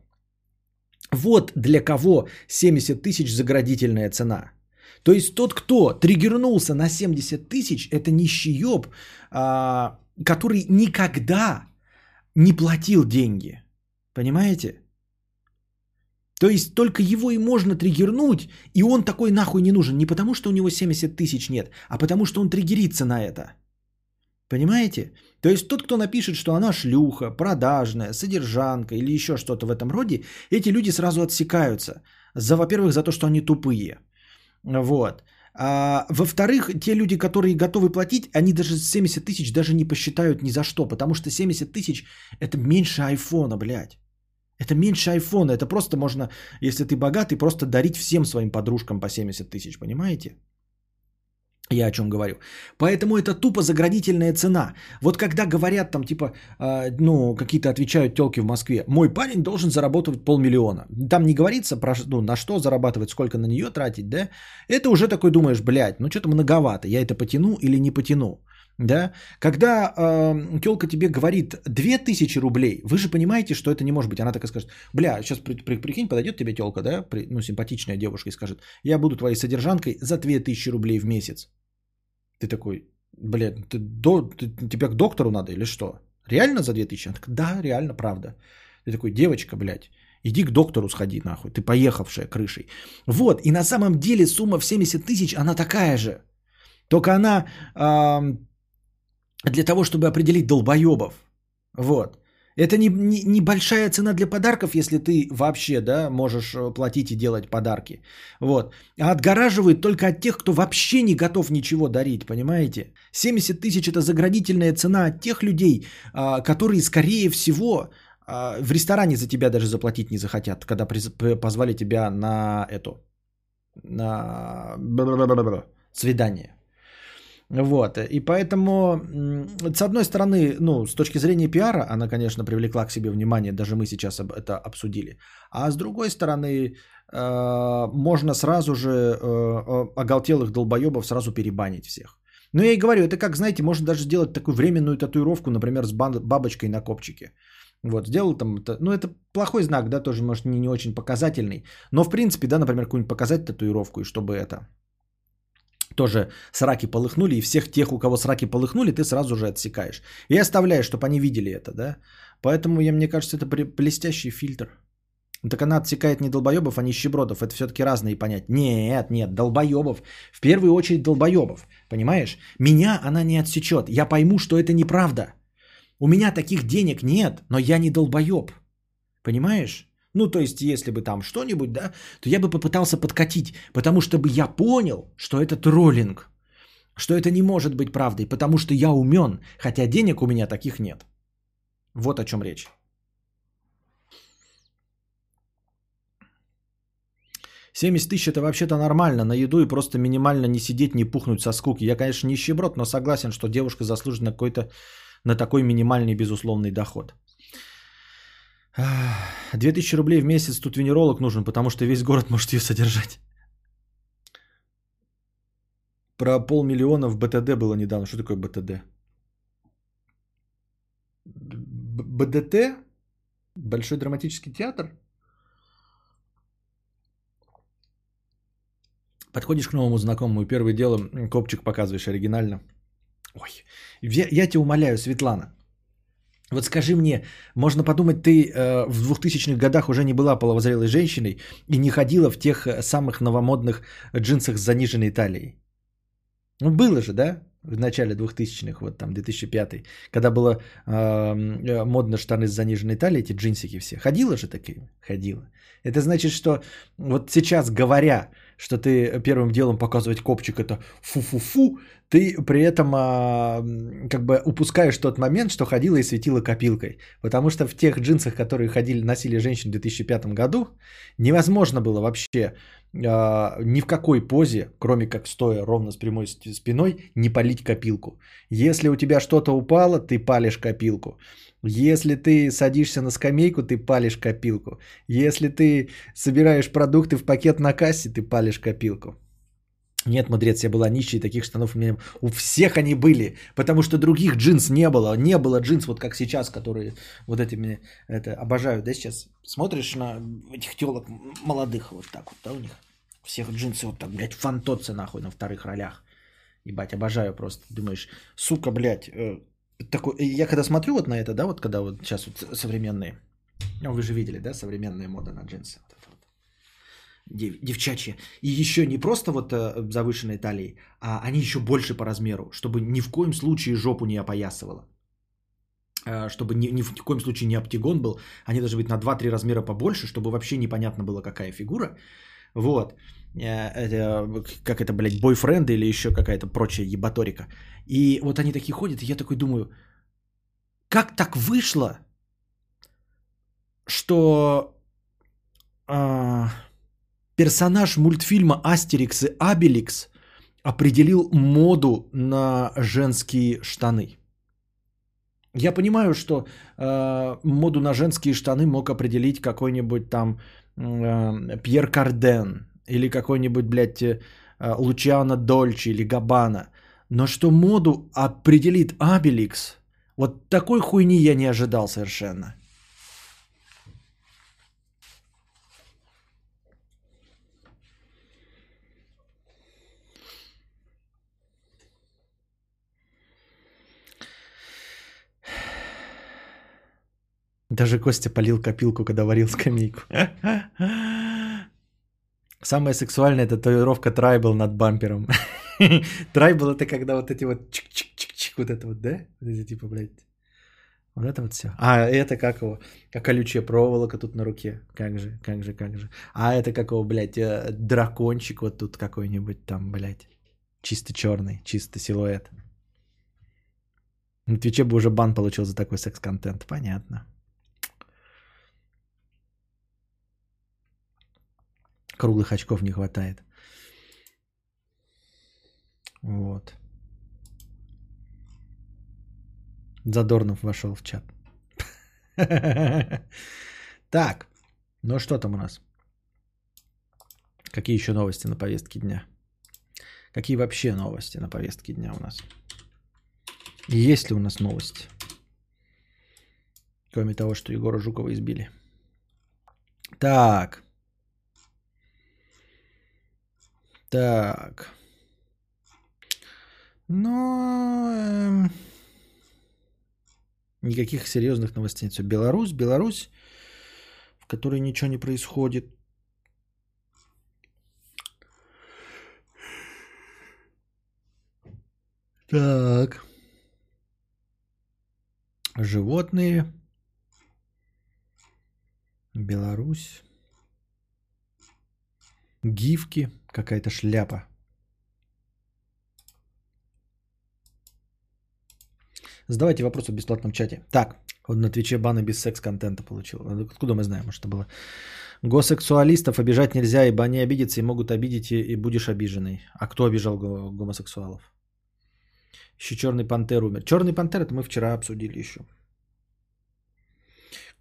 Вот для кого 70 тысяч заградительная цена. То есть тот, кто триггернулся на 70 тысяч, это нищееб, а, который никогда не платил деньги. Понимаете? То есть только его и можно триггернуть, и он такой нахуй не нужен. Не потому, что у него 70 тысяч нет, а потому, что он триггерится на это. Понимаете? То есть тот, кто напишет, что она шлюха, продажная, содержанка или еще что-то в этом роде, эти люди сразу отсекаются. За, во-первых, за то, что они тупые. Вот. А, во-вторых, те люди, которые готовы платить, они даже 70 тысяч даже не посчитают ни за что, потому что 70 тысяч это меньше айфона, блядь. Это меньше айфона, это просто можно, если ты богатый, просто дарить всем своим подружкам по 70 тысяч, понимаете? Я о чем говорю. Поэтому это тупо заградительная цена. Вот когда говорят там типа, э, ну, какие-то отвечают телки в Москве, мой парень должен заработать полмиллиона. Там не говорится про, ну, на что зарабатывать, сколько на нее тратить, да? Это уже такой думаешь, блядь, ну что-то многовато, я это потяну или не потяну. Да? Когда э, телка тебе говорит 2000 рублей, вы же понимаете, что это не может быть. Она так и скажет, бля, сейчас при, при, прикинь, подойдет тебе телка, да, при, ну, симпатичная девушка и скажет, я буду твоей содержанкой за 2000 рублей в месяц. Ты такой, блядь, ты, до, ты, тебя к доктору надо или что? Реально за 2000? Она да, реально, правда. Ты такой, девочка, блядь, иди к доктору сходи нахуй, ты поехавшая крышей. Вот, и на самом деле сумма в 70 тысяч, она такая же. Только она э, для того, чтобы определить долбоебов. Вот. Это не, не, не цена для подарков, если ты вообще да, можешь э, платить и делать подарки. Вот. А отгораживает только от тех, кто вообще не готов ничего дарить, понимаете? 70 тысяч это заградительная цена от тех людей, а, которые, скорее всего, а, в ресторане за тебя даже заплатить не захотят, когда позвали тебя на эту, на свидание. Вот, и поэтому, с одной стороны, ну, с точки зрения пиара, она, конечно, привлекла к себе внимание, даже мы сейчас это обсудили. А с другой стороны, э, можно сразу же э, оголтелых долбоебов сразу перебанить всех. Но я и говорю, это как, знаете, можно даже сделать такую временную татуировку, например, с бабочкой на копчике. Вот, сделал там, ну, это плохой знак, да, тоже, может, не, не очень показательный. Но, в принципе, да, например, какую-нибудь показать татуировку, и чтобы это, тоже сраки полыхнули, и всех тех, у кого сраки полыхнули, ты сразу же отсекаешь. И оставляешь, чтобы они видели это, да. Поэтому, я, мне кажется, это блестящий фильтр. Так она отсекает не долбоебов, а нищебродов. Это все-таки разные понятия. Нет, нет, долбоебов. В первую очередь долбоебов. Понимаешь? Меня она не отсечет. Я пойму, что это неправда. У меня таких денег нет, но я не долбоеб. Понимаешь? Ну, то есть, если бы там что-нибудь, да, то я бы попытался подкатить, потому что бы я понял, что это троллинг, что это не может быть правдой, потому что я умен, хотя денег у меня таких нет. Вот о чем речь. Семьдесят тысяч это вообще-то нормально, на еду и просто минимально не сидеть, не пухнуть со скуки. Я, конечно, нищеброд, но согласен, что девушка заслужена на какой-то на такой минимальный безусловный доход. 2000 рублей в месяц тут венеролог нужен, потому что весь город может ее содержать. Про полмиллиона в БТД было недавно. Что такое БТД? БДТ, Большой драматический театр. Подходишь к новому знакомому, первое дело копчик показываешь оригинально. Ой, я, я тебя умоляю, Светлана, вот скажи мне, можно подумать, ты э, в 2000-х годах уже не была половозрелой женщиной и не ходила в тех э, самых новомодных джинсах с заниженной талией. Ну, было же, да? В начале 2000-х, вот там 2005 когда было э, модно штаны с заниженной талией, эти джинсики все. Ходила же такие? Ходила. Это значит, что вот сейчас говоря, что ты первым делом показывать копчик это фу-фу-фу, ты при этом а, как бы упускаешь тот момент, что ходила и светила копилкой. Потому что в тех джинсах, которые ходили, носили женщины в 2005 году, невозможно было вообще а, ни в какой позе, кроме как стоя ровно с прямой спиной, не палить копилку. Если у тебя что-то упало, ты палишь копилку. Если ты садишься на скамейку, ты палишь копилку. Если ты собираешь продукты в пакет на кассе, ты палишь копилку. Нет, мудрец, я была нищей, таких штанов у меня... У всех они были, потому что других джинс не было. Не было джинс, вот как сейчас, которые вот этими... Это, обожаю, да, сейчас? Смотришь на этих телок молодых вот так вот, да, у них? Всех джинсы вот так, блядь, фантоцы нахуй на вторых ролях. Ебать, обожаю просто. Думаешь, сука, блядь, э, такой... Я когда смотрю вот на это, да, вот когда вот сейчас вот современные... Ну, вы же видели, да, современная мода на джинсы. Вот это вот. Дев- девчачьи. И еще не просто вот э, завышенной талии, а они еще больше по размеру, чтобы ни в коем случае жопу не опоясывало. Э, Чтобы ни, ни в коем случае не оптигон был. Они должны быть на 2-3 размера побольше, чтобы вообще непонятно было, какая фигура. Вот. Э, это, как это, блядь, бойфренд или еще какая-то прочая ебаторика. И вот они такие ходят, и я такой думаю, как так вышло, что а, персонаж мультфильма Астерикс и Абеликс определил моду на женские штаны. Я понимаю, что э, моду на женские штаны мог определить какой-нибудь там э, Пьер Карден или какой-нибудь, блядь, э, Лучиано Дольче или Габана. Но что моду определит Абеликс, вот такой хуйни я не ожидал совершенно. Даже Костя полил копилку, когда варил скамейку. Самая сексуальная татуировка трайбл над бампером. Трайбл это когда вот эти вот чик-чик-чик-чик, вот это вот, да? Вот эти типа, блядь. Вот это вот все. А это как его? Как колючая проволока тут на руке. Как же, как же, как же. А это как его, блядь, э, дракончик вот тут какой-нибудь там, блядь. Чисто черный, чисто силуэт. На Твиче бы уже бан получил за такой секс-контент. Понятно. Круглых очков не хватает. Вот. Задорнов вошел в чат. Так, ну что там у нас? Какие еще новости на повестке дня? Какие вообще новости на повестке дня у нас? Есть ли у нас новости? Кроме того, что Егора Жукова избили. Так. Так. Но эм, никаких серьезных новостей нет. Беларусь, Беларусь, в которой ничего не происходит. Так. Животные. Беларусь. Гифки. Какая-то шляпа. Задавайте вопросы в бесплатном чате. Так, он на Твиче баны без секс-контента получил. Откуда мы знаем, что было? Госексуалистов обижать нельзя, ибо они обидятся и могут обидеть, и, будешь обиженный. А кто обижал го- гомосексуалов? Еще Черный Пантер умер. Черный Пантер это мы вчера обсудили еще.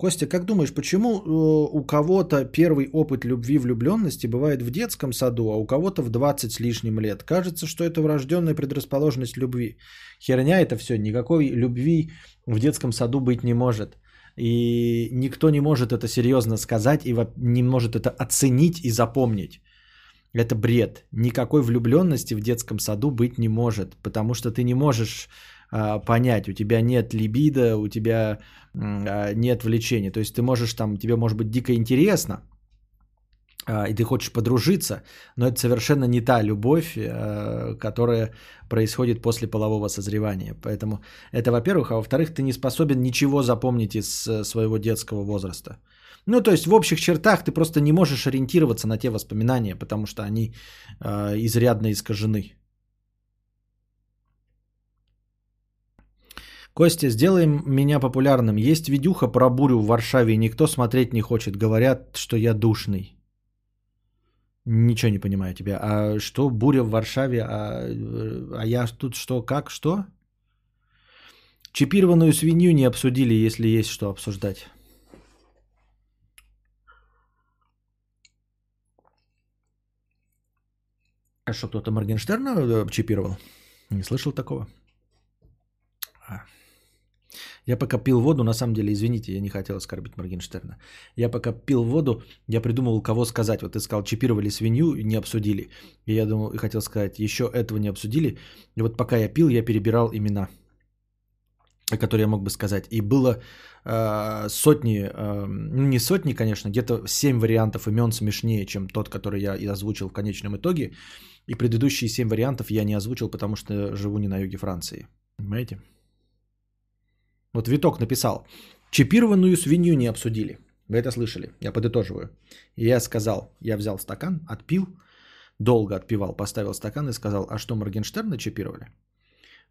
Костя, как думаешь, почему э, у кого-то первый опыт любви влюбленности бывает в детском саду, а у кого-то в 20 с лишним лет? Кажется, что это врожденная предрасположенность любви. Херня это все, никакой любви в детском саду быть не может. И никто не может это серьезно сказать и не может это оценить и запомнить. Это бред. Никакой влюбленности в детском саду быть не может, потому что ты не можешь а, понять, у тебя нет либидо, у тебя нет влечения. То есть ты можешь там, тебе может быть дико интересно, а, и ты хочешь подружиться, но это совершенно не та любовь, а, которая происходит после полового созревания. Поэтому это, во-первых, а во-вторых, ты не способен ничего запомнить из э, своего детского возраста. Ну, то есть в общих чертах ты просто не можешь ориентироваться на те воспоминания, потому что они э, изрядно искажены. Костя, сделаем меня популярным. Есть видюха про бурю в Варшаве, никто смотреть не хочет. Говорят, что я душный. Ничего не понимаю тебя. А что буря в Варшаве? А, а я тут что, как, что? Чипированную свинью не обсудили, если есть что обсуждать. А что, кто-то Моргенштерна э, чипировал? Не слышал такого. Я пока пил воду, на самом деле, извините, я не хотел оскорбить Моргенштерна. Я пока пил воду, я придумал, кого сказать. Вот ты сказал, чипировали свинью, не обсудили. И я думал, и хотел сказать, еще этого не обсудили. И вот пока я пил, я перебирал имена, которые я мог бы сказать. И было э, сотни, э, ну не сотни, конечно, где-то 7 вариантов имен смешнее, чем тот, который я и озвучил в конечном итоге. И предыдущие 7 вариантов я не озвучил, потому что живу не на юге Франции. Понимаете? Вот Виток написал, чипированную свинью не обсудили. Вы это слышали, я подытоживаю. И я сказал, я взял стакан, отпил, долго отпивал, поставил стакан и сказал, а что, Моргенштерна чипировали?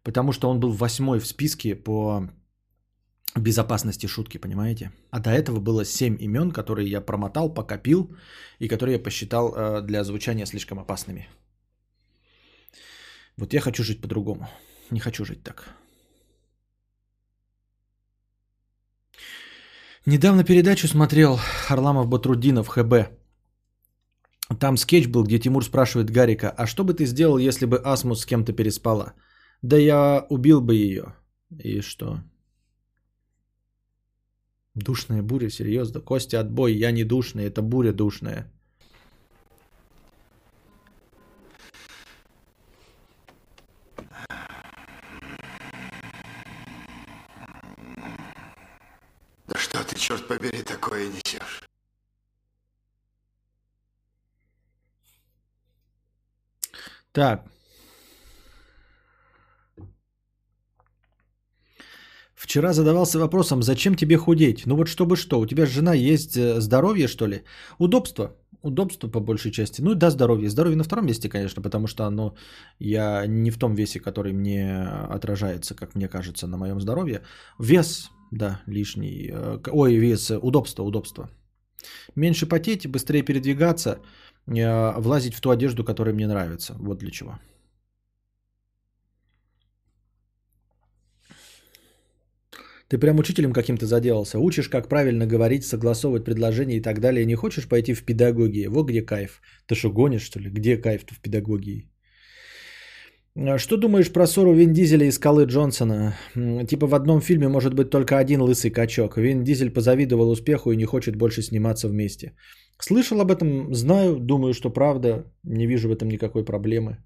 Потому что он был восьмой в списке по безопасности шутки, понимаете? А до этого было семь имен, которые я промотал, пока пил, и которые я посчитал э, для звучания слишком опасными. Вот я хочу жить по-другому. Не хочу жить так. Недавно передачу смотрел Харламов Батрудинов ХБ. Там скетч был, где Тимур спрашивает Гарика, а что бы ты сделал, если бы Асмус с кем-то переспала? Да я убил бы ее. И что? Душная буря, серьезно. Костя, отбой, я не душный, это буря душная. Черт побери, такое несешь? Так. Вчера задавался вопросом, зачем тебе худеть? Ну вот чтобы что, у тебя же жена есть э, здоровье, что ли? Удобство. Удобство по большей части. Ну да, здоровье. Здоровье на втором месте, конечно, потому что оно, я не в том весе, который мне отражается, как мне кажется, на моем здоровье. Вес, да, лишний. Э, Ой, вес, э, удобство, удобство. Меньше потеть, быстрее передвигаться, э, влазить в ту одежду, которая мне нравится. Вот для чего. Ты прям учителем каким-то заделался. Учишь, как правильно говорить, согласовывать предложения и так далее. Не хочешь пойти в педагогии? Вот где кайф. Ты что, гонишь, что ли? Где кайф-то в педагогии? А Что думаешь про ссору Вин Дизеля и Скалы Джонсона? Типа в одном фильме может быть только один лысый качок. Вин Дизель позавидовал успеху и не хочет больше сниматься вместе. Слышал об этом, знаю, думаю, что правда. Не вижу в этом никакой проблемы.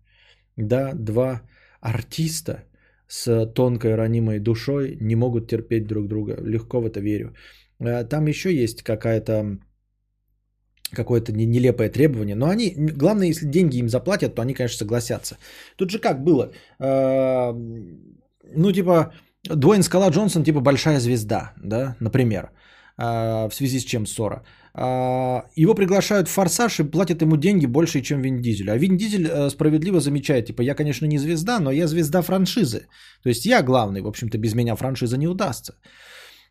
Да, два артиста с тонкой ранимой душой не могут терпеть друг друга. Легко в это верю. Э, Там еще есть какая-то какое-то не- нелепое требование, но они, главное, если деньги им заплатят, то они, конечно, согласятся. Тут же как было? Э, Ну, типа, Дуэйн Скала Джонсон, типа, большая звезда, да, например, А, в связи с чем ссора. А, Его приглашают в «Форсаж» и платят ему деньги больше, чем Вин Дизелю. А Вин Дизель э, справедливо замечает, типа, я, конечно, не звезда, но я звезда франшизы. То есть я главный, в общем-то, без меня франшиза не удастся.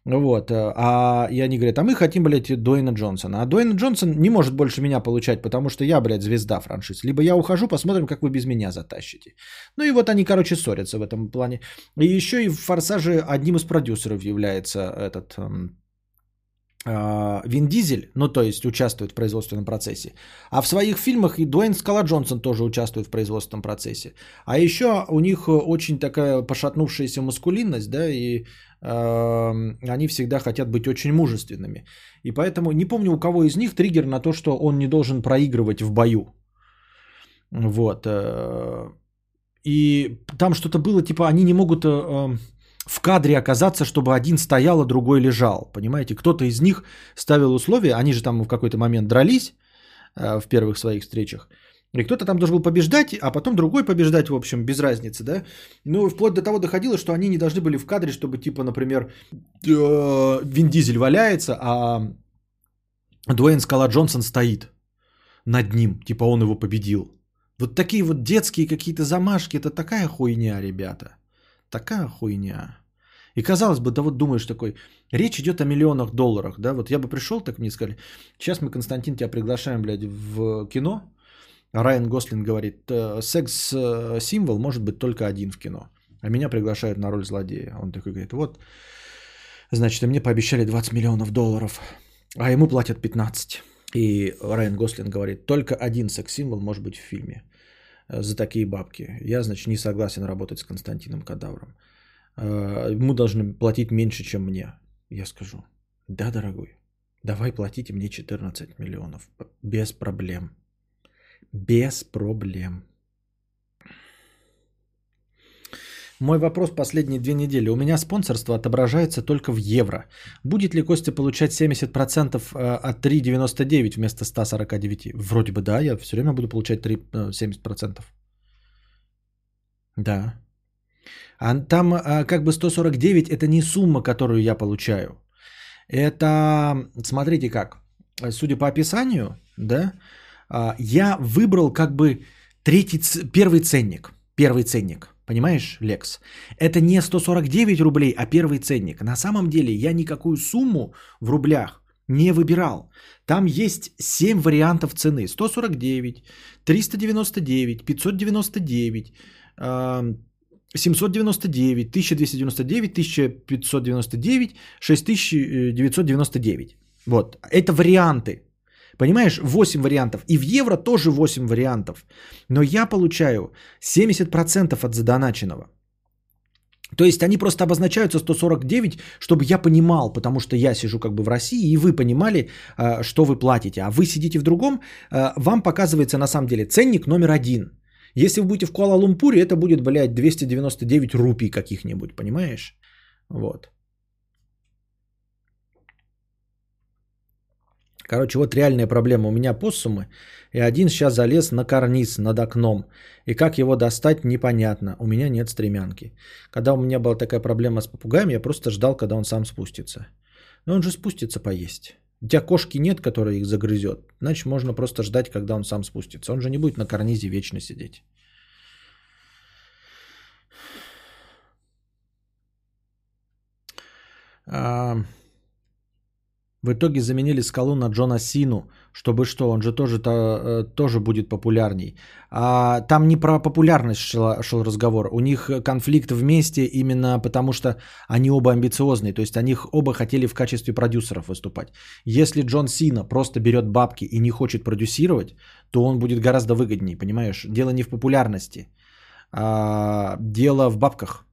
Вот. э, А, и они говорят, а мы хотим, блядь, Дуэйна Джонсона. А Дуэйн Джонсон не может больше меня получать, потому что я, блядь, звезда франшиз. Либо я ухожу, посмотрим, как вы без меня затащите. Ну и вот они, короче, ссорятся в этом плане. И еще и в «Форсаже» одним из продюсеров является этот... эм, э, Вин Дизель, ну то есть участвует в производственном процессе, а в своих фильмах и Дуэйн Скала Джонсон тоже участвует в производственном процессе. А еще у них очень такая пошатнувшаяся маскулинность, да, и э, они всегда хотят быть очень мужественными. И поэтому не помню у кого из них триггер на то, что он не должен проигрывать в бою. Вот. э, И там что-то было, типа, они не могут э, э, в кадре оказаться, чтобы один стоял, а другой лежал. Понимаете, кто-то из них ставил условия, они же там в какой-то момент дрались э, в первых своих встречах. И кто-то там должен был побеждать, а потом другой побеждать, в общем, без разницы, да. Ну, вплоть до того доходило, что они не должны были в кадре, чтобы, типа, например, э, Вин Дизель валяется, а Дуэйн Скала Джонсон стоит над ним, типа он его победил. Вот такие вот детские какие-то замашки, это такая хуйня, ребята. Такая хуйня. И казалось бы, да вот думаешь такой, речь идет о миллионах долларах, да, вот я бы пришел, так мне сказали, сейчас мы, Константин, тебя приглашаем, блядь, в кино, Райан Гослин говорит, «Э, секс-символ может быть только один в кино, а меня приглашают на роль злодея. Он такой говорит, вот, значит, мне пообещали 20 миллионов долларов, а ему платят 15. И Райан Гослин говорит, только один секс-символ может быть в фильме э, за такие бабки. Я, значит, не согласен работать с Константином Кадавром. Э, Ему должны платить меньше, чем мне. Я скажу, да, дорогой, давай платите мне 14 миллионов. Без проблем. Без проблем. Мой вопрос последние две недели. У меня спонсорство отображается только в евро. Будет ли Костя получать 70% э, от 3,99 вместо 149? Вроде бы да, я все время буду получать 3, э, 70%. Да. А там э, как бы 149 это не сумма, которую я получаю. Это, смотрите как, судя по описанию, да, я выбрал как бы третий, первый ценник. Первый ценник. Понимаешь, Лекс? Это не 149 рублей, а первый ценник. На самом деле я никакую сумму в рублях не выбирал. Там есть 7 вариантов цены. 149, 399, 599, а, 799, 1299, 1599, 6999. Вот. Это варианты. Понимаешь, 8 вариантов. И в евро тоже 8 вариантов. Но я получаю 70% от задоначенного. То есть они просто обозначаются 149, чтобы я понимал, потому что я сижу как бы в России, и вы понимали, а, что вы платите. А вы сидите в другом, а, вам показывается на самом деле ценник номер один. Если вы будете в Куала-Лумпуре, это будет, блядь, 299 рупий каких-нибудь, понимаешь? Вот. Короче, вот реальная проблема. У меня поссумы, и один сейчас залез на карниз над окном. И как его достать, непонятно. У меня нет стремянки. Когда у меня была такая проблема с попугаем, я просто ждал, когда он сам спустится. Но он же спустится поесть. У тебя кошки нет, которая их загрызет. Значит, можно просто ждать, когда он сам спустится. Он же не будет на карнизе вечно сидеть. А, В итоге заменили скалу на Джона Сину, чтобы что, он же тоже, то, тоже будет популярней. А там не про популярность шел, шел разговор. У них конфликт вместе именно потому, что они оба амбициозные. То есть они оба хотели в качестве продюсеров выступать. Если Джон Сина просто берет бабки и не хочет продюсировать, то он будет гораздо выгоднее, понимаешь? Дело не в популярности, а дело в бабках.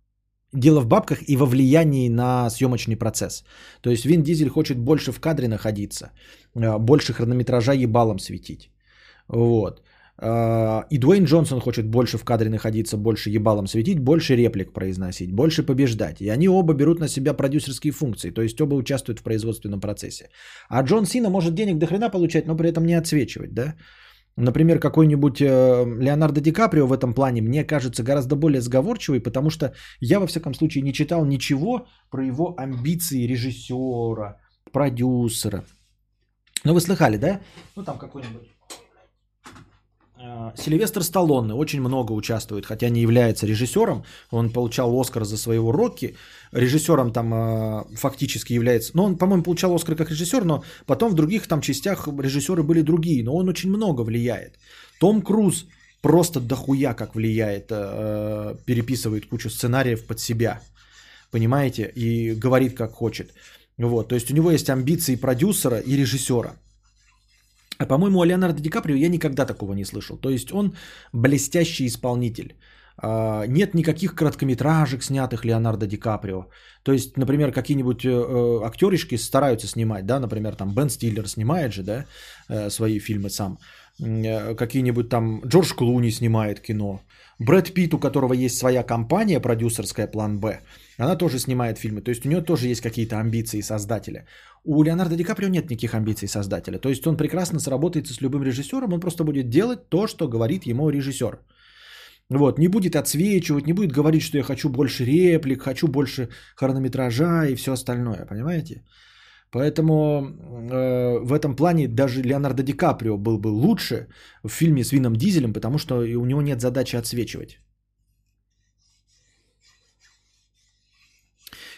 Дело в бабках и во влиянии на съемочный процесс. То есть Вин Дизель хочет больше в кадре находиться, э, больше хронометража ебалом светить. Вот. Э, И Дуэйн Джонсон хочет больше в кадре находиться, больше ебалом светить, больше реплик произносить, больше побеждать. И они оба берут на себя продюсерские функции, то есть оба участвуют в производственном процессе. А Джон Сина может денег до хрена получать, но при этом не отсвечивать, да? Например, какой-нибудь э, Леонардо Ди Каприо в этом плане мне кажется гораздо более сговорчивый, потому что я, во всяком случае, не читал ничего про его амбиции режиссера, продюсера. Ну, вы слыхали, да? Ну, там какой-нибудь... э, Сильвестр Сталлоне очень много участвует, хотя не является режиссером. Он получал Оскар за своего Рокки. Режиссером там э, фактически является... Ну, он, по-моему, получал Оскар как режиссер, но потом в других там частях режиссеры были другие. Но он очень много влияет. Том Круз просто дохуя как влияет, э, переписывает кучу сценариев под себя. Понимаете? И говорит как хочет. Вот, то есть у него есть амбиции продюсера и режиссера. А по-моему, у Леонардо Ди Каприо я никогда такого не слышал. То есть он блестящий исполнитель. А, Нет никаких короткометражек, снятых Леонардо Ди Каприо. То есть, например, какие-нибудь э, э, актеришки стараются снимать, да, например, там Бен Стиллер снимает же, да, э, свои фильмы сам. Какие-нибудь там Джордж Клуни снимает кино. Брэд Питт, у которого есть своя компания продюсерская «План Б», она тоже снимает фильмы. То есть у нее тоже есть какие-то амбиции создателя. У Леонардо Ди Каприо нет никаких амбиций создателя. То есть он прекрасно сработается с любым режиссером, он просто будет делать то, что говорит ему режиссер. Вот, не будет отсвечивать, не будет говорить, что я хочу больше реплик, хочу больше хронометража и все остальное, понимаете? Поэтому э, в этом плане даже Леонардо Ди Каприо был бы лучше в фильме с Вином Дизелем, потому что у него нет задачи отсвечивать.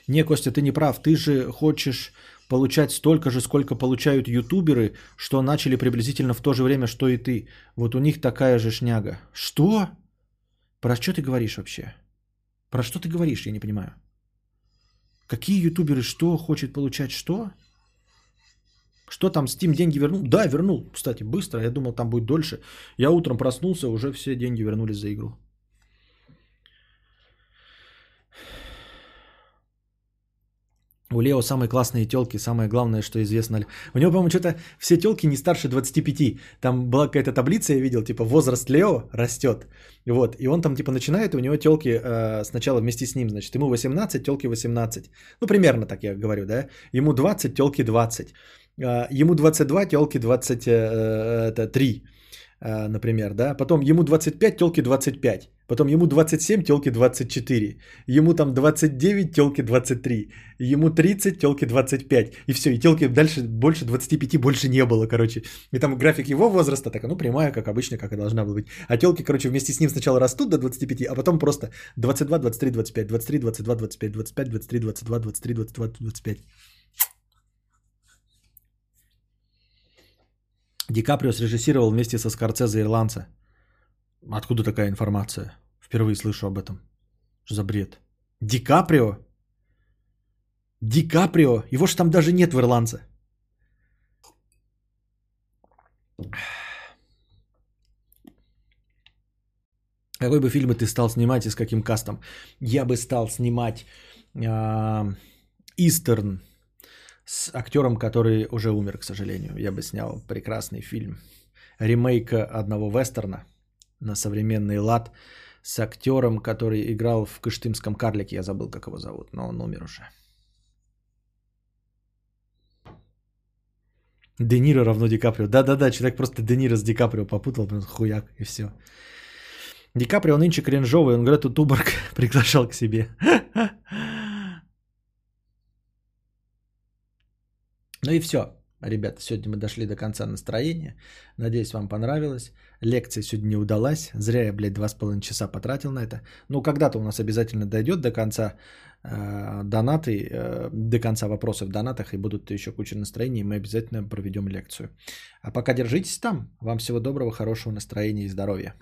Не, Костя, ты не прав. Ты же хочешь получать столько же, сколько получают ютуберы, что начали приблизительно в то же время, что и ты. Вот у них такая же шняга. Что? Про что ты говоришь вообще? Про что ты говоришь, я не понимаю. Какие ютуберы что хочет получать что? Что там, Steam деньги вернул? Да, вернул, кстати, быстро. Я думал, там будет дольше. Я утром проснулся, уже все деньги вернулись за игру. У Лео самые классные телки, самое главное, что известно. У него, по-моему, что-то все телки не старше 25. Там была какая-то таблица, я видел, типа возраст Лео растет. Вот, и он там типа начинает, у него телки э, сначала вместе с ним, значит, ему 18, телки 18. Ну, примерно так я говорю, да. Ему 20, телки 20. Э, ему 22, телки 23 э, например, да, потом ему 25, телки 25, потом ему 27, телки 24, ему там 29, телки 23, ему 30, телки 25, и все, и телки дальше больше 25 больше не было, короче. И там график его возраста, так, ну, прямая, как обычно, как и должна была быть. А телки, короче, вместе с ним сначала растут до 25, а потом просто 22, 23, 25, 23, 22, 25, 25, 23, 22, 23, 22, 25. Ди Каприо срежиссировал вместе со Скорцезе ирландца. Откуда такая информация? Впервые слышу об этом. Что за бред? Ди Каприо? Ди Каприо? Его же там даже нет в ирландце. Какой бы фильм ты стал снимать и с каким кастом? Я бы стал снимать а, Истерн с актером, который уже умер, к сожалению. Я бы снял прекрасный фильм. Ремейк одного вестерна на современный лад с актером, который играл в Кыштымском карлике. Я забыл, как его зовут, но он умер уже. Де Ниро равно Ди Каприо. Да-да-да, человек просто Де Ниро с Ди Каприо попутал, блин, хуяк, и все. Ди Каприо нынче кринжовый, он Грету Туборг приглашал к себе. Ну и все, ребята, сегодня мы дошли до конца настроения. Надеюсь, вам понравилось. Лекция сегодня не удалась. Зря я, блядь, два с половиной часа потратил на это. Ну, когда-то у нас обязательно дойдет до конца э, донаты, э, до конца вопросов в донатах, и будут еще куча настроений, и мы обязательно проведем лекцию. А пока держитесь там. Вам всего доброго, хорошего настроения и здоровья.